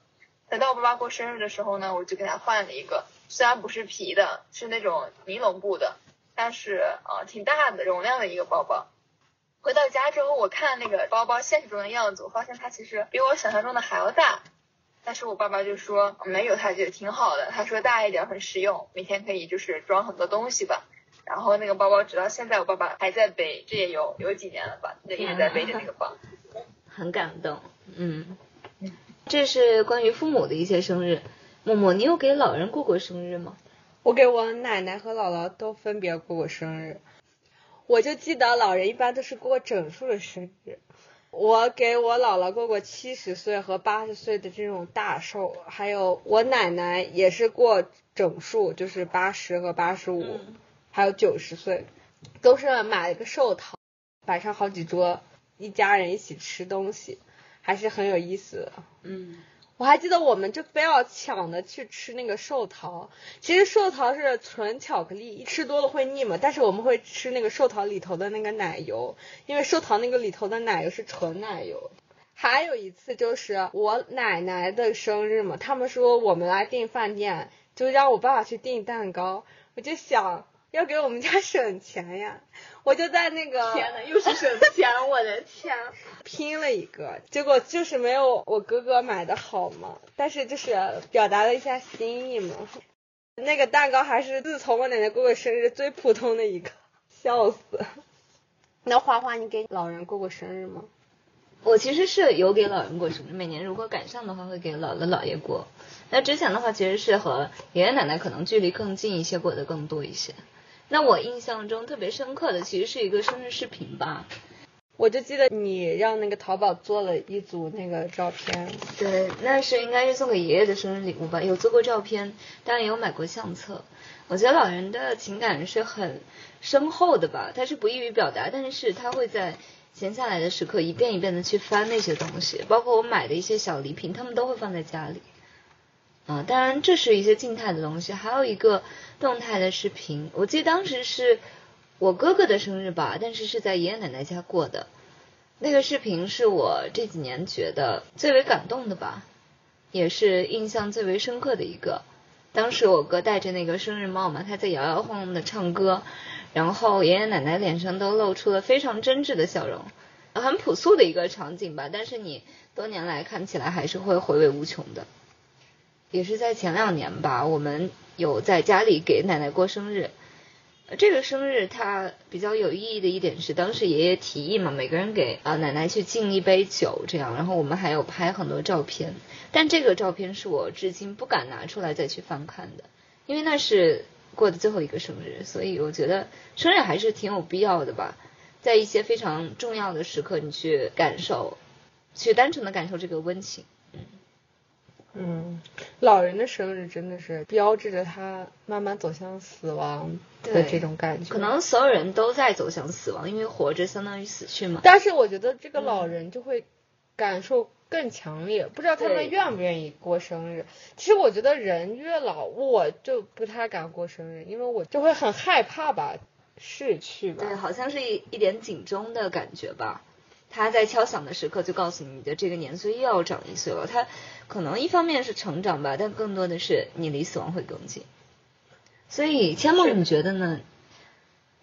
C: 等到我爸爸过生日的时候呢，我就给他换了一个，虽然不是皮的，是那种尼龙布的，但是啊挺大的容量的一个包包。回到家之后，我看那个包包现实中的样子，我发现它其实比我想象中的还要大。但是我爸爸就说没有，他觉得挺好的。他说大一点很实用，每天可以就是装很多东西吧。然后那个包包直到现在我爸爸还在背，这也有有几年了吧，一直在背着那个包，<laughs>
A: 很感动。嗯，这是关于父母的一些生日。默默，你有给老人过过生日吗？
B: 我给我奶奶和姥姥都分别过过生日。我就记得老人一般都是过整数的生日。我给我姥姥过过七十岁和八十岁的这种大寿，还有我奶奶也是过整数，就是八十和八十五。还有九十岁，都是买了个寿桃，摆上好几桌，一家人一起吃东西，还是很有意思的。
A: 嗯，
B: 我还记得我们就非要抢着去吃那个寿桃。其实寿桃是纯巧克力，吃多了会腻嘛。但是我们会吃那个寿桃里头的那个奶油，因为寿桃那个里头的奶油是纯奶油。还有一次就是我奶奶的生日嘛，他们说我们来订饭店，就让我爸爸去订蛋糕。我就想。要给我们家省钱呀，我就在那个
A: 天呐，又是省钱，我的天！<laughs>
B: 拼了一个，结果就是没有我哥哥买的好嘛，但是就是表达了一下心意嘛。那个蛋糕还是自从我奶奶过过生日最普通的一个，笑死。那花花，你给老人过过生日吗？
A: 我其实是有给老人过生日，每年如果赶上的话会给姥姥姥爷过。那之前的话其实是和爷爷奶奶可能距离更近一些，过得更多一些。那我印象中特别深刻的其实是一个生日视频吧。
B: 我就记得你让那个淘宝做了一组那个照片，
A: 对，那是应该是送给爷爷的生日礼物吧？有做过照片，当然也有买过相册。我觉得老人的情感是很深厚的吧，他是不易于表达，但是他会在闲下来的时刻一遍一遍的去翻那些东西，包括我买的一些小礼品，他们都会放在家里。啊，当然这是一些静态的东西，还有一个动态的视频。我记得当时是我哥哥的生日吧，但是是在爷爷奶奶家过的。那个视频是我这几年觉得最为感动的吧，也是印象最为深刻的一个。当时我哥戴着那个生日帽嘛，他在摇摇晃晃的唱歌，然后爷爷奶奶脸上都露出了非常真挚的笑容，很朴素的一个场景吧，但是你多年来看起来还是会回味无穷的。也是在前两年吧，我们有在家里给奶奶过生日。这个生日它比较有意义的一点是，当时爷爷提议嘛，每个人给啊奶奶去敬一杯酒，这样，然后我们还有拍很多照片。但这个照片是我至今不敢拿出来再去翻看的，因为那是过的最后一个生日，所以我觉得生日还是挺有必要的吧，在一些非常重要的时刻，你去感受，去单纯的感受这个温情。
B: 嗯，老人的生日真的是标志着他慢慢走向死亡的这种感觉。
A: 可能所有人都在走向死亡，因为活着相当于死去嘛。
B: 但是我觉得这个老人就会感受更强烈，不知道他们愿不愿意过生日。其实我觉得人越老，我就不太敢过生日，因为我就会很害怕吧，逝去吧。
A: 对，好像是一一点警钟的感觉吧。他在敲响的时刻就告诉你，你的这个年岁又要长一岁了。他可能一方面是成长吧，但更多的是你离死亡会更近。所以千梦，你觉得呢？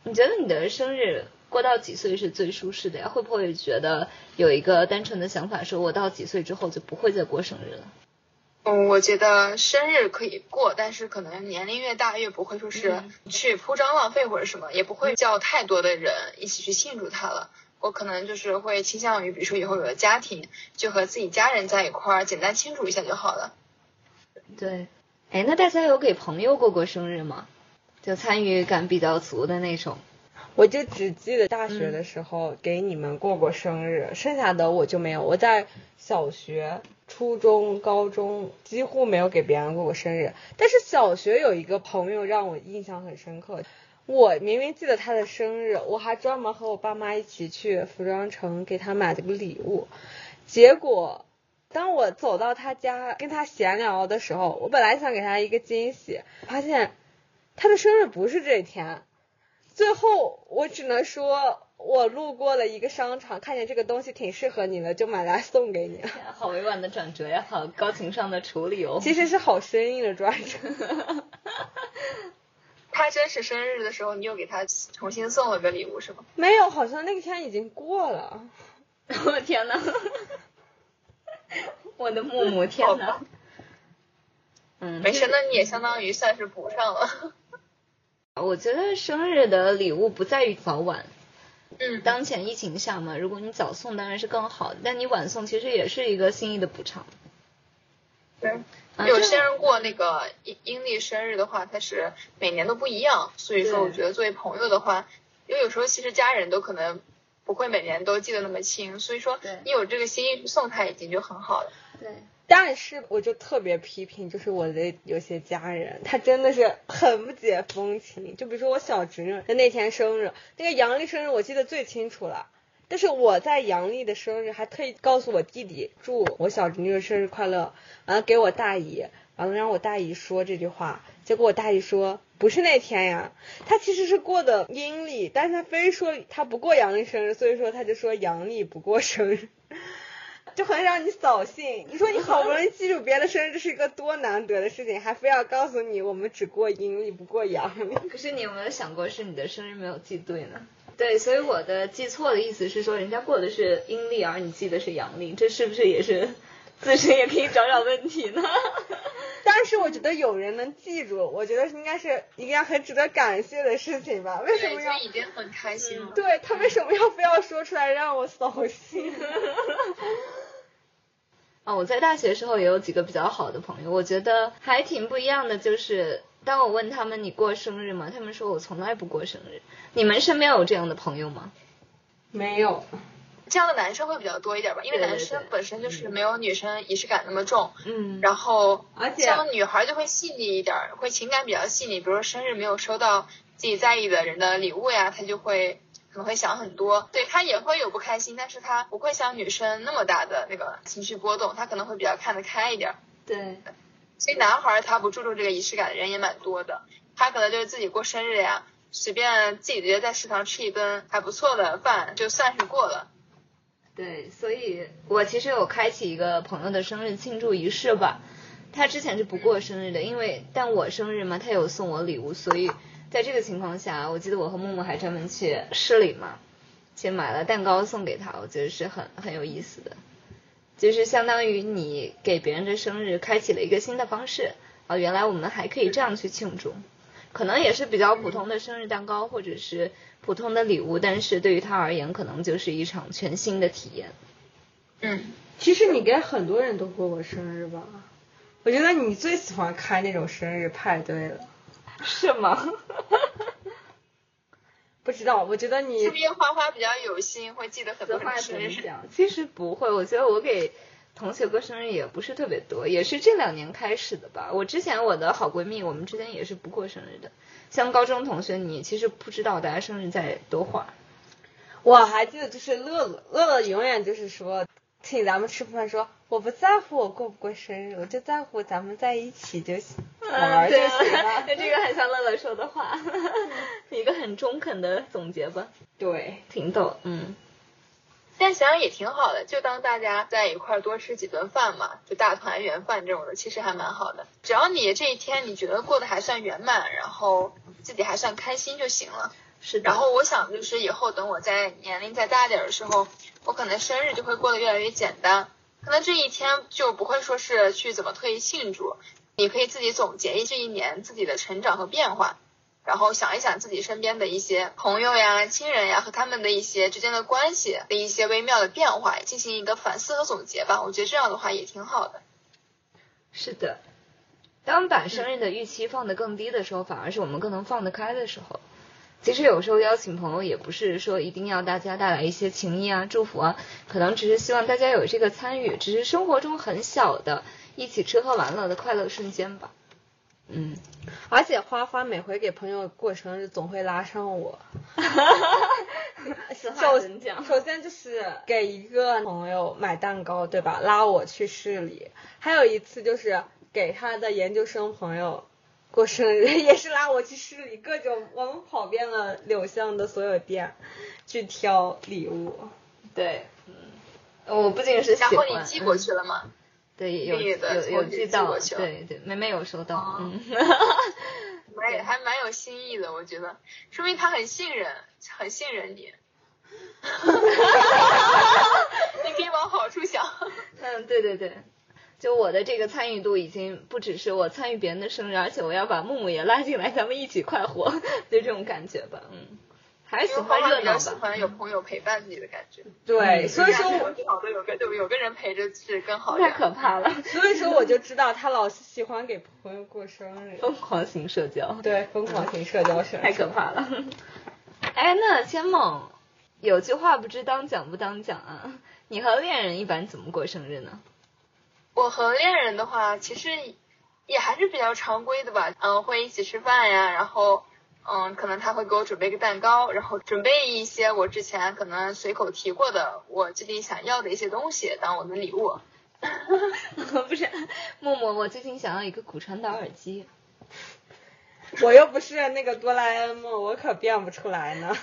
A: 你觉得你的生日过到几岁是最舒适的呀？会不会觉得有一个单纯的想法，说我到几岁之后就不会再过生日了？
C: 嗯，我觉得生日可以过，但是可能年龄越大越不会说是去铺张浪费或者什么，也不会叫太多的人一起去庆祝它了。我可能就是会倾向于，比如说以后有了家庭，就和自己家人在一块儿简单庆祝一下就好了。
A: 对，哎，那大家有给朋友过过生日吗？就参与感比较足的那种。
B: 我就只记得大学的时候给你们过过生日，剩下的我就没有。我在小学、初中、高中几乎没有给别人过过生日，但是小学有一个朋友让我印象很深刻。我明明记得他的生日，我还专门和我爸妈一起去服装城给他买了个礼物。结果，当我走到他家跟他闲聊的时候，我本来想给他一个惊喜，发现他的生日不是这天。最后，我只能说，我路过了一个商场，看见这个东西挺适合你的，就买来送给你了。
A: 好委婉的转折呀，好高情商的处理哦。
B: 其实是好生硬的转折。<laughs>
C: 他真实生日的时候，你又给他重新送了个礼物是吗？
B: 没有，好像那个天已经过了。<laughs>
A: 我的天呐，我的木木，天呐。嗯，
C: 没事，那你也相当于算是补上了。
A: 我觉得生日的礼物不在于早晚。
C: 嗯。
A: 当前疫情下嘛，如果你早送当然是更好，但你晚送其实也是一个心意的补偿。
C: 对。有些人过那个阴阴历生日的话，他是每年都不一样，所以说我觉得作为朋友的话，因为有时候其实家人都可能不会每年都记得那么清，所以说你有这个心意送他已经就很好了。
A: 对，
B: 但是我就特别批评，就是我的有些家人，他真的是很不解风情。就比如说我小侄女她那天生日，那个阳历生日我记得最清楚了。但是我在阳历的生日还特意告诉我弟弟，祝我小侄女生日快乐，完了给我大姨，完了让我大姨说这句话。结果我大姨说不是那天呀，他其实是过的阴历，但是他非说他不过阳历生日，所以说他就说阳历不过生日。就很让你扫兴。你说你好不容易记住别人的生日，这是一个多难得的事情，还非要告诉你我们只过阴历不过阳历。<laughs>
A: 可是你有没有想过是你的生日没有记对呢？对，所以我的记错的意思是说，人家过的是阴历，而你记的是阳历，这是不是也是自身也可以找找问题呢？<laughs>
B: 但是我觉得有人能记住，我觉得应该是一件很值得感谢的事情吧？为什
C: 对，
B: 么要
C: 就？已经很开心了。
B: 对他为什么要非要说出来让我扫兴？<laughs>
A: 啊，我在大学时候也有几个比较好的朋友，我觉得还挺不一样的。就是当我问他们你过生日吗？他们说我从来不过生日。你们身边有这样的朋友吗？
B: 没有，
C: 这样的男生会比较多一点吧，因为男生本身就是没有女生仪式感那么重，
A: 嗯，
C: 然后
B: 而且
C: 像女孩就会细腻一点儿，会情感比较细腻。比如说生日没有收到自己在意的人的礼物呀，她就会可能会想很多。对他也会有不开心，但是他不会像女生那么大的那个情绪波动，他可能会比较看得开一点儿。
A: 对，
C: 所以男孩儿他不注重这个仪式感的人也蛮多的，他可能就是自己过生日呀，随便自己直接在食堂吃一顿还不错的饭，就算是过了。
A: 对，所以我其实有开启一个朋友的生日庆祝仪式吧。他之前是不过生日的，因为但我生日嘛，他有送我礼物，所以在这个情况下，我记得我和木木还专门去市里嘛，去买了蛋糕送给他，我觉得是很很有意思的，就是相当于你给别人的生日开启了一个新的方式啊，原来我们还可以这样去庆祝。可能也是比较普通的生日蛋糕，或者是普通的礼物，但是对于他而言，可能就是一场全新的体验。
C: 嗯，
B: 其实你给很多人都过过生日吧？我觉得你最喜欢开那种生日派对了。
A: 是吗？<laughs>
B: 不知道，我觉得你
C: 是不是花花比较有心，会记得很多
A: 此话
C: 人生日？
A: 怎讲？其实不会，我觉得我给同学过生日也不是特别多，也是这两年开始的吧。我之前我的好闺蜜，我们之间也是不过生日的。像高中同学，你其实不知道大家生日在多会儿。
B: 我还记得，就是乐乐，乐乐永远就是说，请咱们吃饭说，我不在乎我过不过生日，我就在乎咱们在一起就行，玩儿就行了。
A: 这个很像乐乐说的话，<laughs> 一个很中肯的总结吧，
B: 对，
A: 挺逗。嗯，
C: 但想想也挺好的，就当大家在一块儿多吃几顿饭嘛，就大团圆饭这种的，其实还蛮好的。只要你这一天你觉得过得还算圆满，然后自己还算开心就行了。
A: 是的。
C: 然后我想就是以后等我在年龄再大点儿的时候，我可能生日就会过得越来越简单，可能这一天就不会说是去怎么特意庆祝，你可以自己总结一这一年自己的成长和变化。然后想一想自己身边的一些朋友呀、亲人呀和他们的一些之间的关系的一些微妙的变化，进行一个反思和总结吧。我觉得这样的话也挺好的。
A: 是的，当把生日的预期放得更低的时候，反而是我们更能放得开的时候。其实有时候邀请朋友也不是说一定要大家带来一些情谊啊、祝福啊，可能只是希望大家有这个参与，只是生活中很小的一起吃喝玩乐的快乐瞬间吧。嗯，
B: 而且花花每回给朋友过生日，总会拉上我。<laughs>
A: 此话
B: 首
A: 怎讲？
B: 首先就是给一个朋友买蛋糕，对吧？拉我去市里。还有一次就是给他的研究生朋友过生日，也是拉我去市里，各种我们跑遍了柳巷的所有店去挑礼物。
A: 对，嗯，我不仅是喜
C: 然，后你寄过
A: 嗯
C: 去了吗？
A: 对，有
C: 你的
A: 有有
C: 寄
A: 寄到，
C: 过去了
A: 对对，妹妹有收到，
C: 哦
A: 嗯。<laughs>
C: 蛮还蛮有新意的，我觉得，说明他很信任，很信任你。<laughs> 你可以往好处想。
A: 嗯，对对对，就我的这个参与度已经不只是我参与别人的生日，而且我要把木木也拉进来，咱们一起快活，就这种感觉吧。嗯，还是喜欢热闹吧。
C: 喜欢有朋友陪伴自己的感觉。
B: 对，
A: 嗯
B: 所以说我
C: 最好都有个有有个人陪着是更好
A: 太
C: 的。
A: 可怕了，<laughs>
B: 所以说我就知道他老是喜欢给朋友过生日。
A: 疯狂型社交，
B: 对，疯狂型社交生日
A: 太可怕了。哎，那千梦，有句话不知当讲不当讲啊？你和恋人一般怎么过生日呢？
C: 我和恋人的话，其实也还是比较常规的吧。嗯，会一起吃饭呀，然后嗯，可能他会给我准备个蛋糕，然后准备一些我之前可能随口提过的我最近想要的一些东西当我的礼物。<laughs>
A: 不是，默默，我最近想要一个骨传导耳机。
B: 我又不是那个哆啦 A 梦，我可变不出来呢。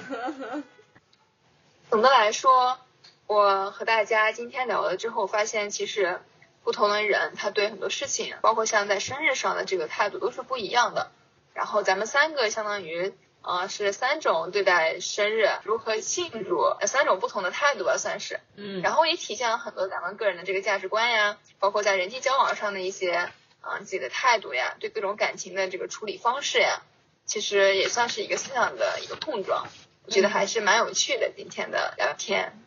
B: <laughs>
C: 总的来说，我和大家今天聊了之后，发现其实不同的人他对很多事情，包括像在生日上的这个态度都是不一样的。然后咱们三个相当于呃是三种对待生日如何庆祝，呃三种不同的态度吧算是。
A: 嗯，
C: 然后也体现了很多咱们个人的这个价值观呀，包括在人际交往上的一些啊、自己的态度呀，对各种感情的这个处理方式呀，其实也算是一个思想的一个碰撞。我觉得还是蛮有趣的今天的聊天。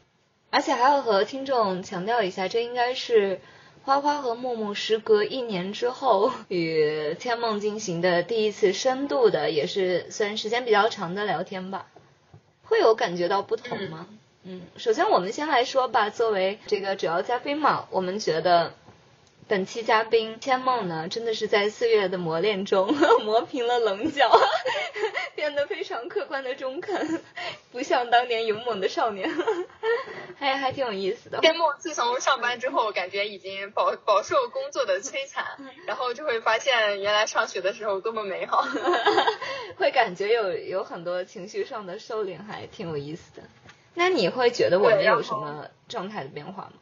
A: 而且还要和听众强调一下，这应该是花花和木木时隔一年之后与天梦进行的第一次深度的，也是虽然时间比较长的聊天吧，会有感觉到不同吗？嗯，首先我们先来说吧，作为这个主要嘉宾嘛，我们觉得。本期嘉宾千梦呢，真的是在岁月的磨练中 <laughs> 磨平了棱角，<laughs> 变得非常客观的中肯，不像当年勇猛的少年，<laughs> 还还挺有意思的。
C: 千梦自从上班之后，感觉已经饱饱受工作的摧残，然后就会发现原来上学的时候多么美好，
A: 会感觉有有很多情绪上的收敛，还挺有意思的。那你会觉得我们有什么状态的变化吗？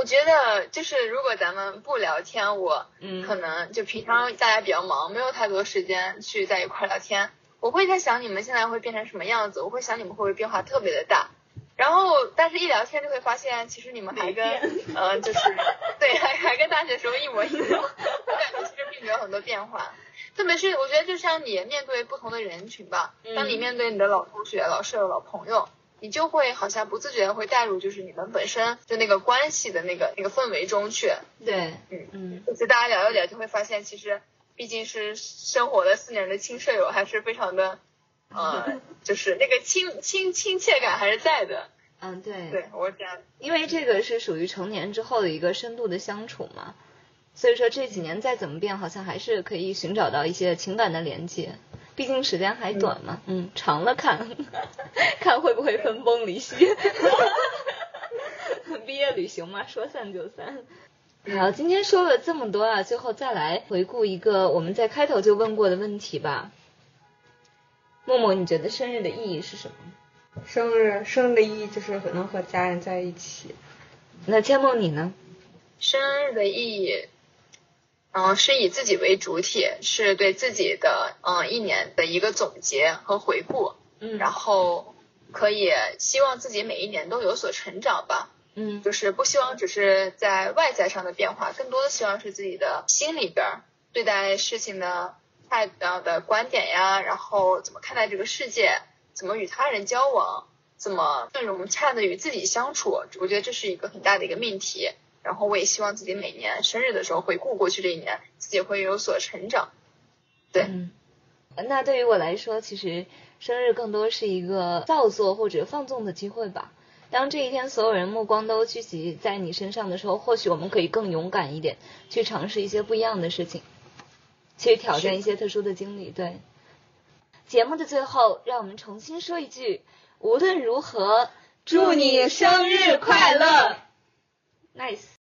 C: 我觉得就是如果咱们不聊天，我
A: 嗯
C: 可能就平常大家比较忙，没有太多时间去在一块儿聊天。我会在想你们现在会变成什么样子，我会想你们会不会变化特别的大。然后，但是一聊天就会发现，其实你们还跟呃，就是 <laughs> 对，还还跟大学时候一模一样。我感觉其实并没有很多变化。特别是我觉得，就像你面对不同的人群吧，当你面对你的老同学、老舍友、老朋友，你就会好像不自觉的会带入，就是你们本身就那个关系的那个那个氛围中去。
A: 对，
C: 嗯
A: 嗯，
C: 就大家聊一聊，就会发现其实毕竟是生活了四年的亲舍友，还是非常的，呃，<laughs> 就是那个亲亲亲切感还是在的。
A: 嗯，对，
C: 对我这样，
A: 因为这个是属于成年之后的一个深度的相处嘛，所以说这几年再怎么变，好像还是可以寻找到一些情感的连接。毕竟时间还短嘛，嗯，长了看，<laughs> 看会不会分崩离析。<laughs> 毕业旅行嘛，说散就散。好，今天说了这么多啊，最后再来回顾一个我们在开头就问过的问题吧。默默，你觉得生日的意义是什么？
B: 生日生日的意义就是能和家人在一起。
A: 那千梦你呢？
C: 生日的意义，嗯、是以自己为主体，是对自己的嗯、一年的一个总结和回顾，
A: 嗯
C: 然后可以希望自己每一年都有所成长吧。
A: 嗯
C: 就是不希望只是在外在上的变化，更多的希望是自己的心里边儿对待事情的态度的观点呀，然后怎么看待这个世界，怎么与他人交往，怎么更融洽的与自己相处，我觉得这是一个很大的一个命题。然后我也希望自己每年生日的时候回顾过去这一年，自己会有所成长。对
A: 嗯，那对于我来说，其实生日更多是一个造作或者放纵的机会吧。当这一天所有人目光都聚集在你身上的时候，或许我们可以更勇敢一点，去尝试一些不一样的事情，去挑战一些特殊的经历。对，节目的最后，让我们重新说一句：无论如何，祝你生日快乐！Nice。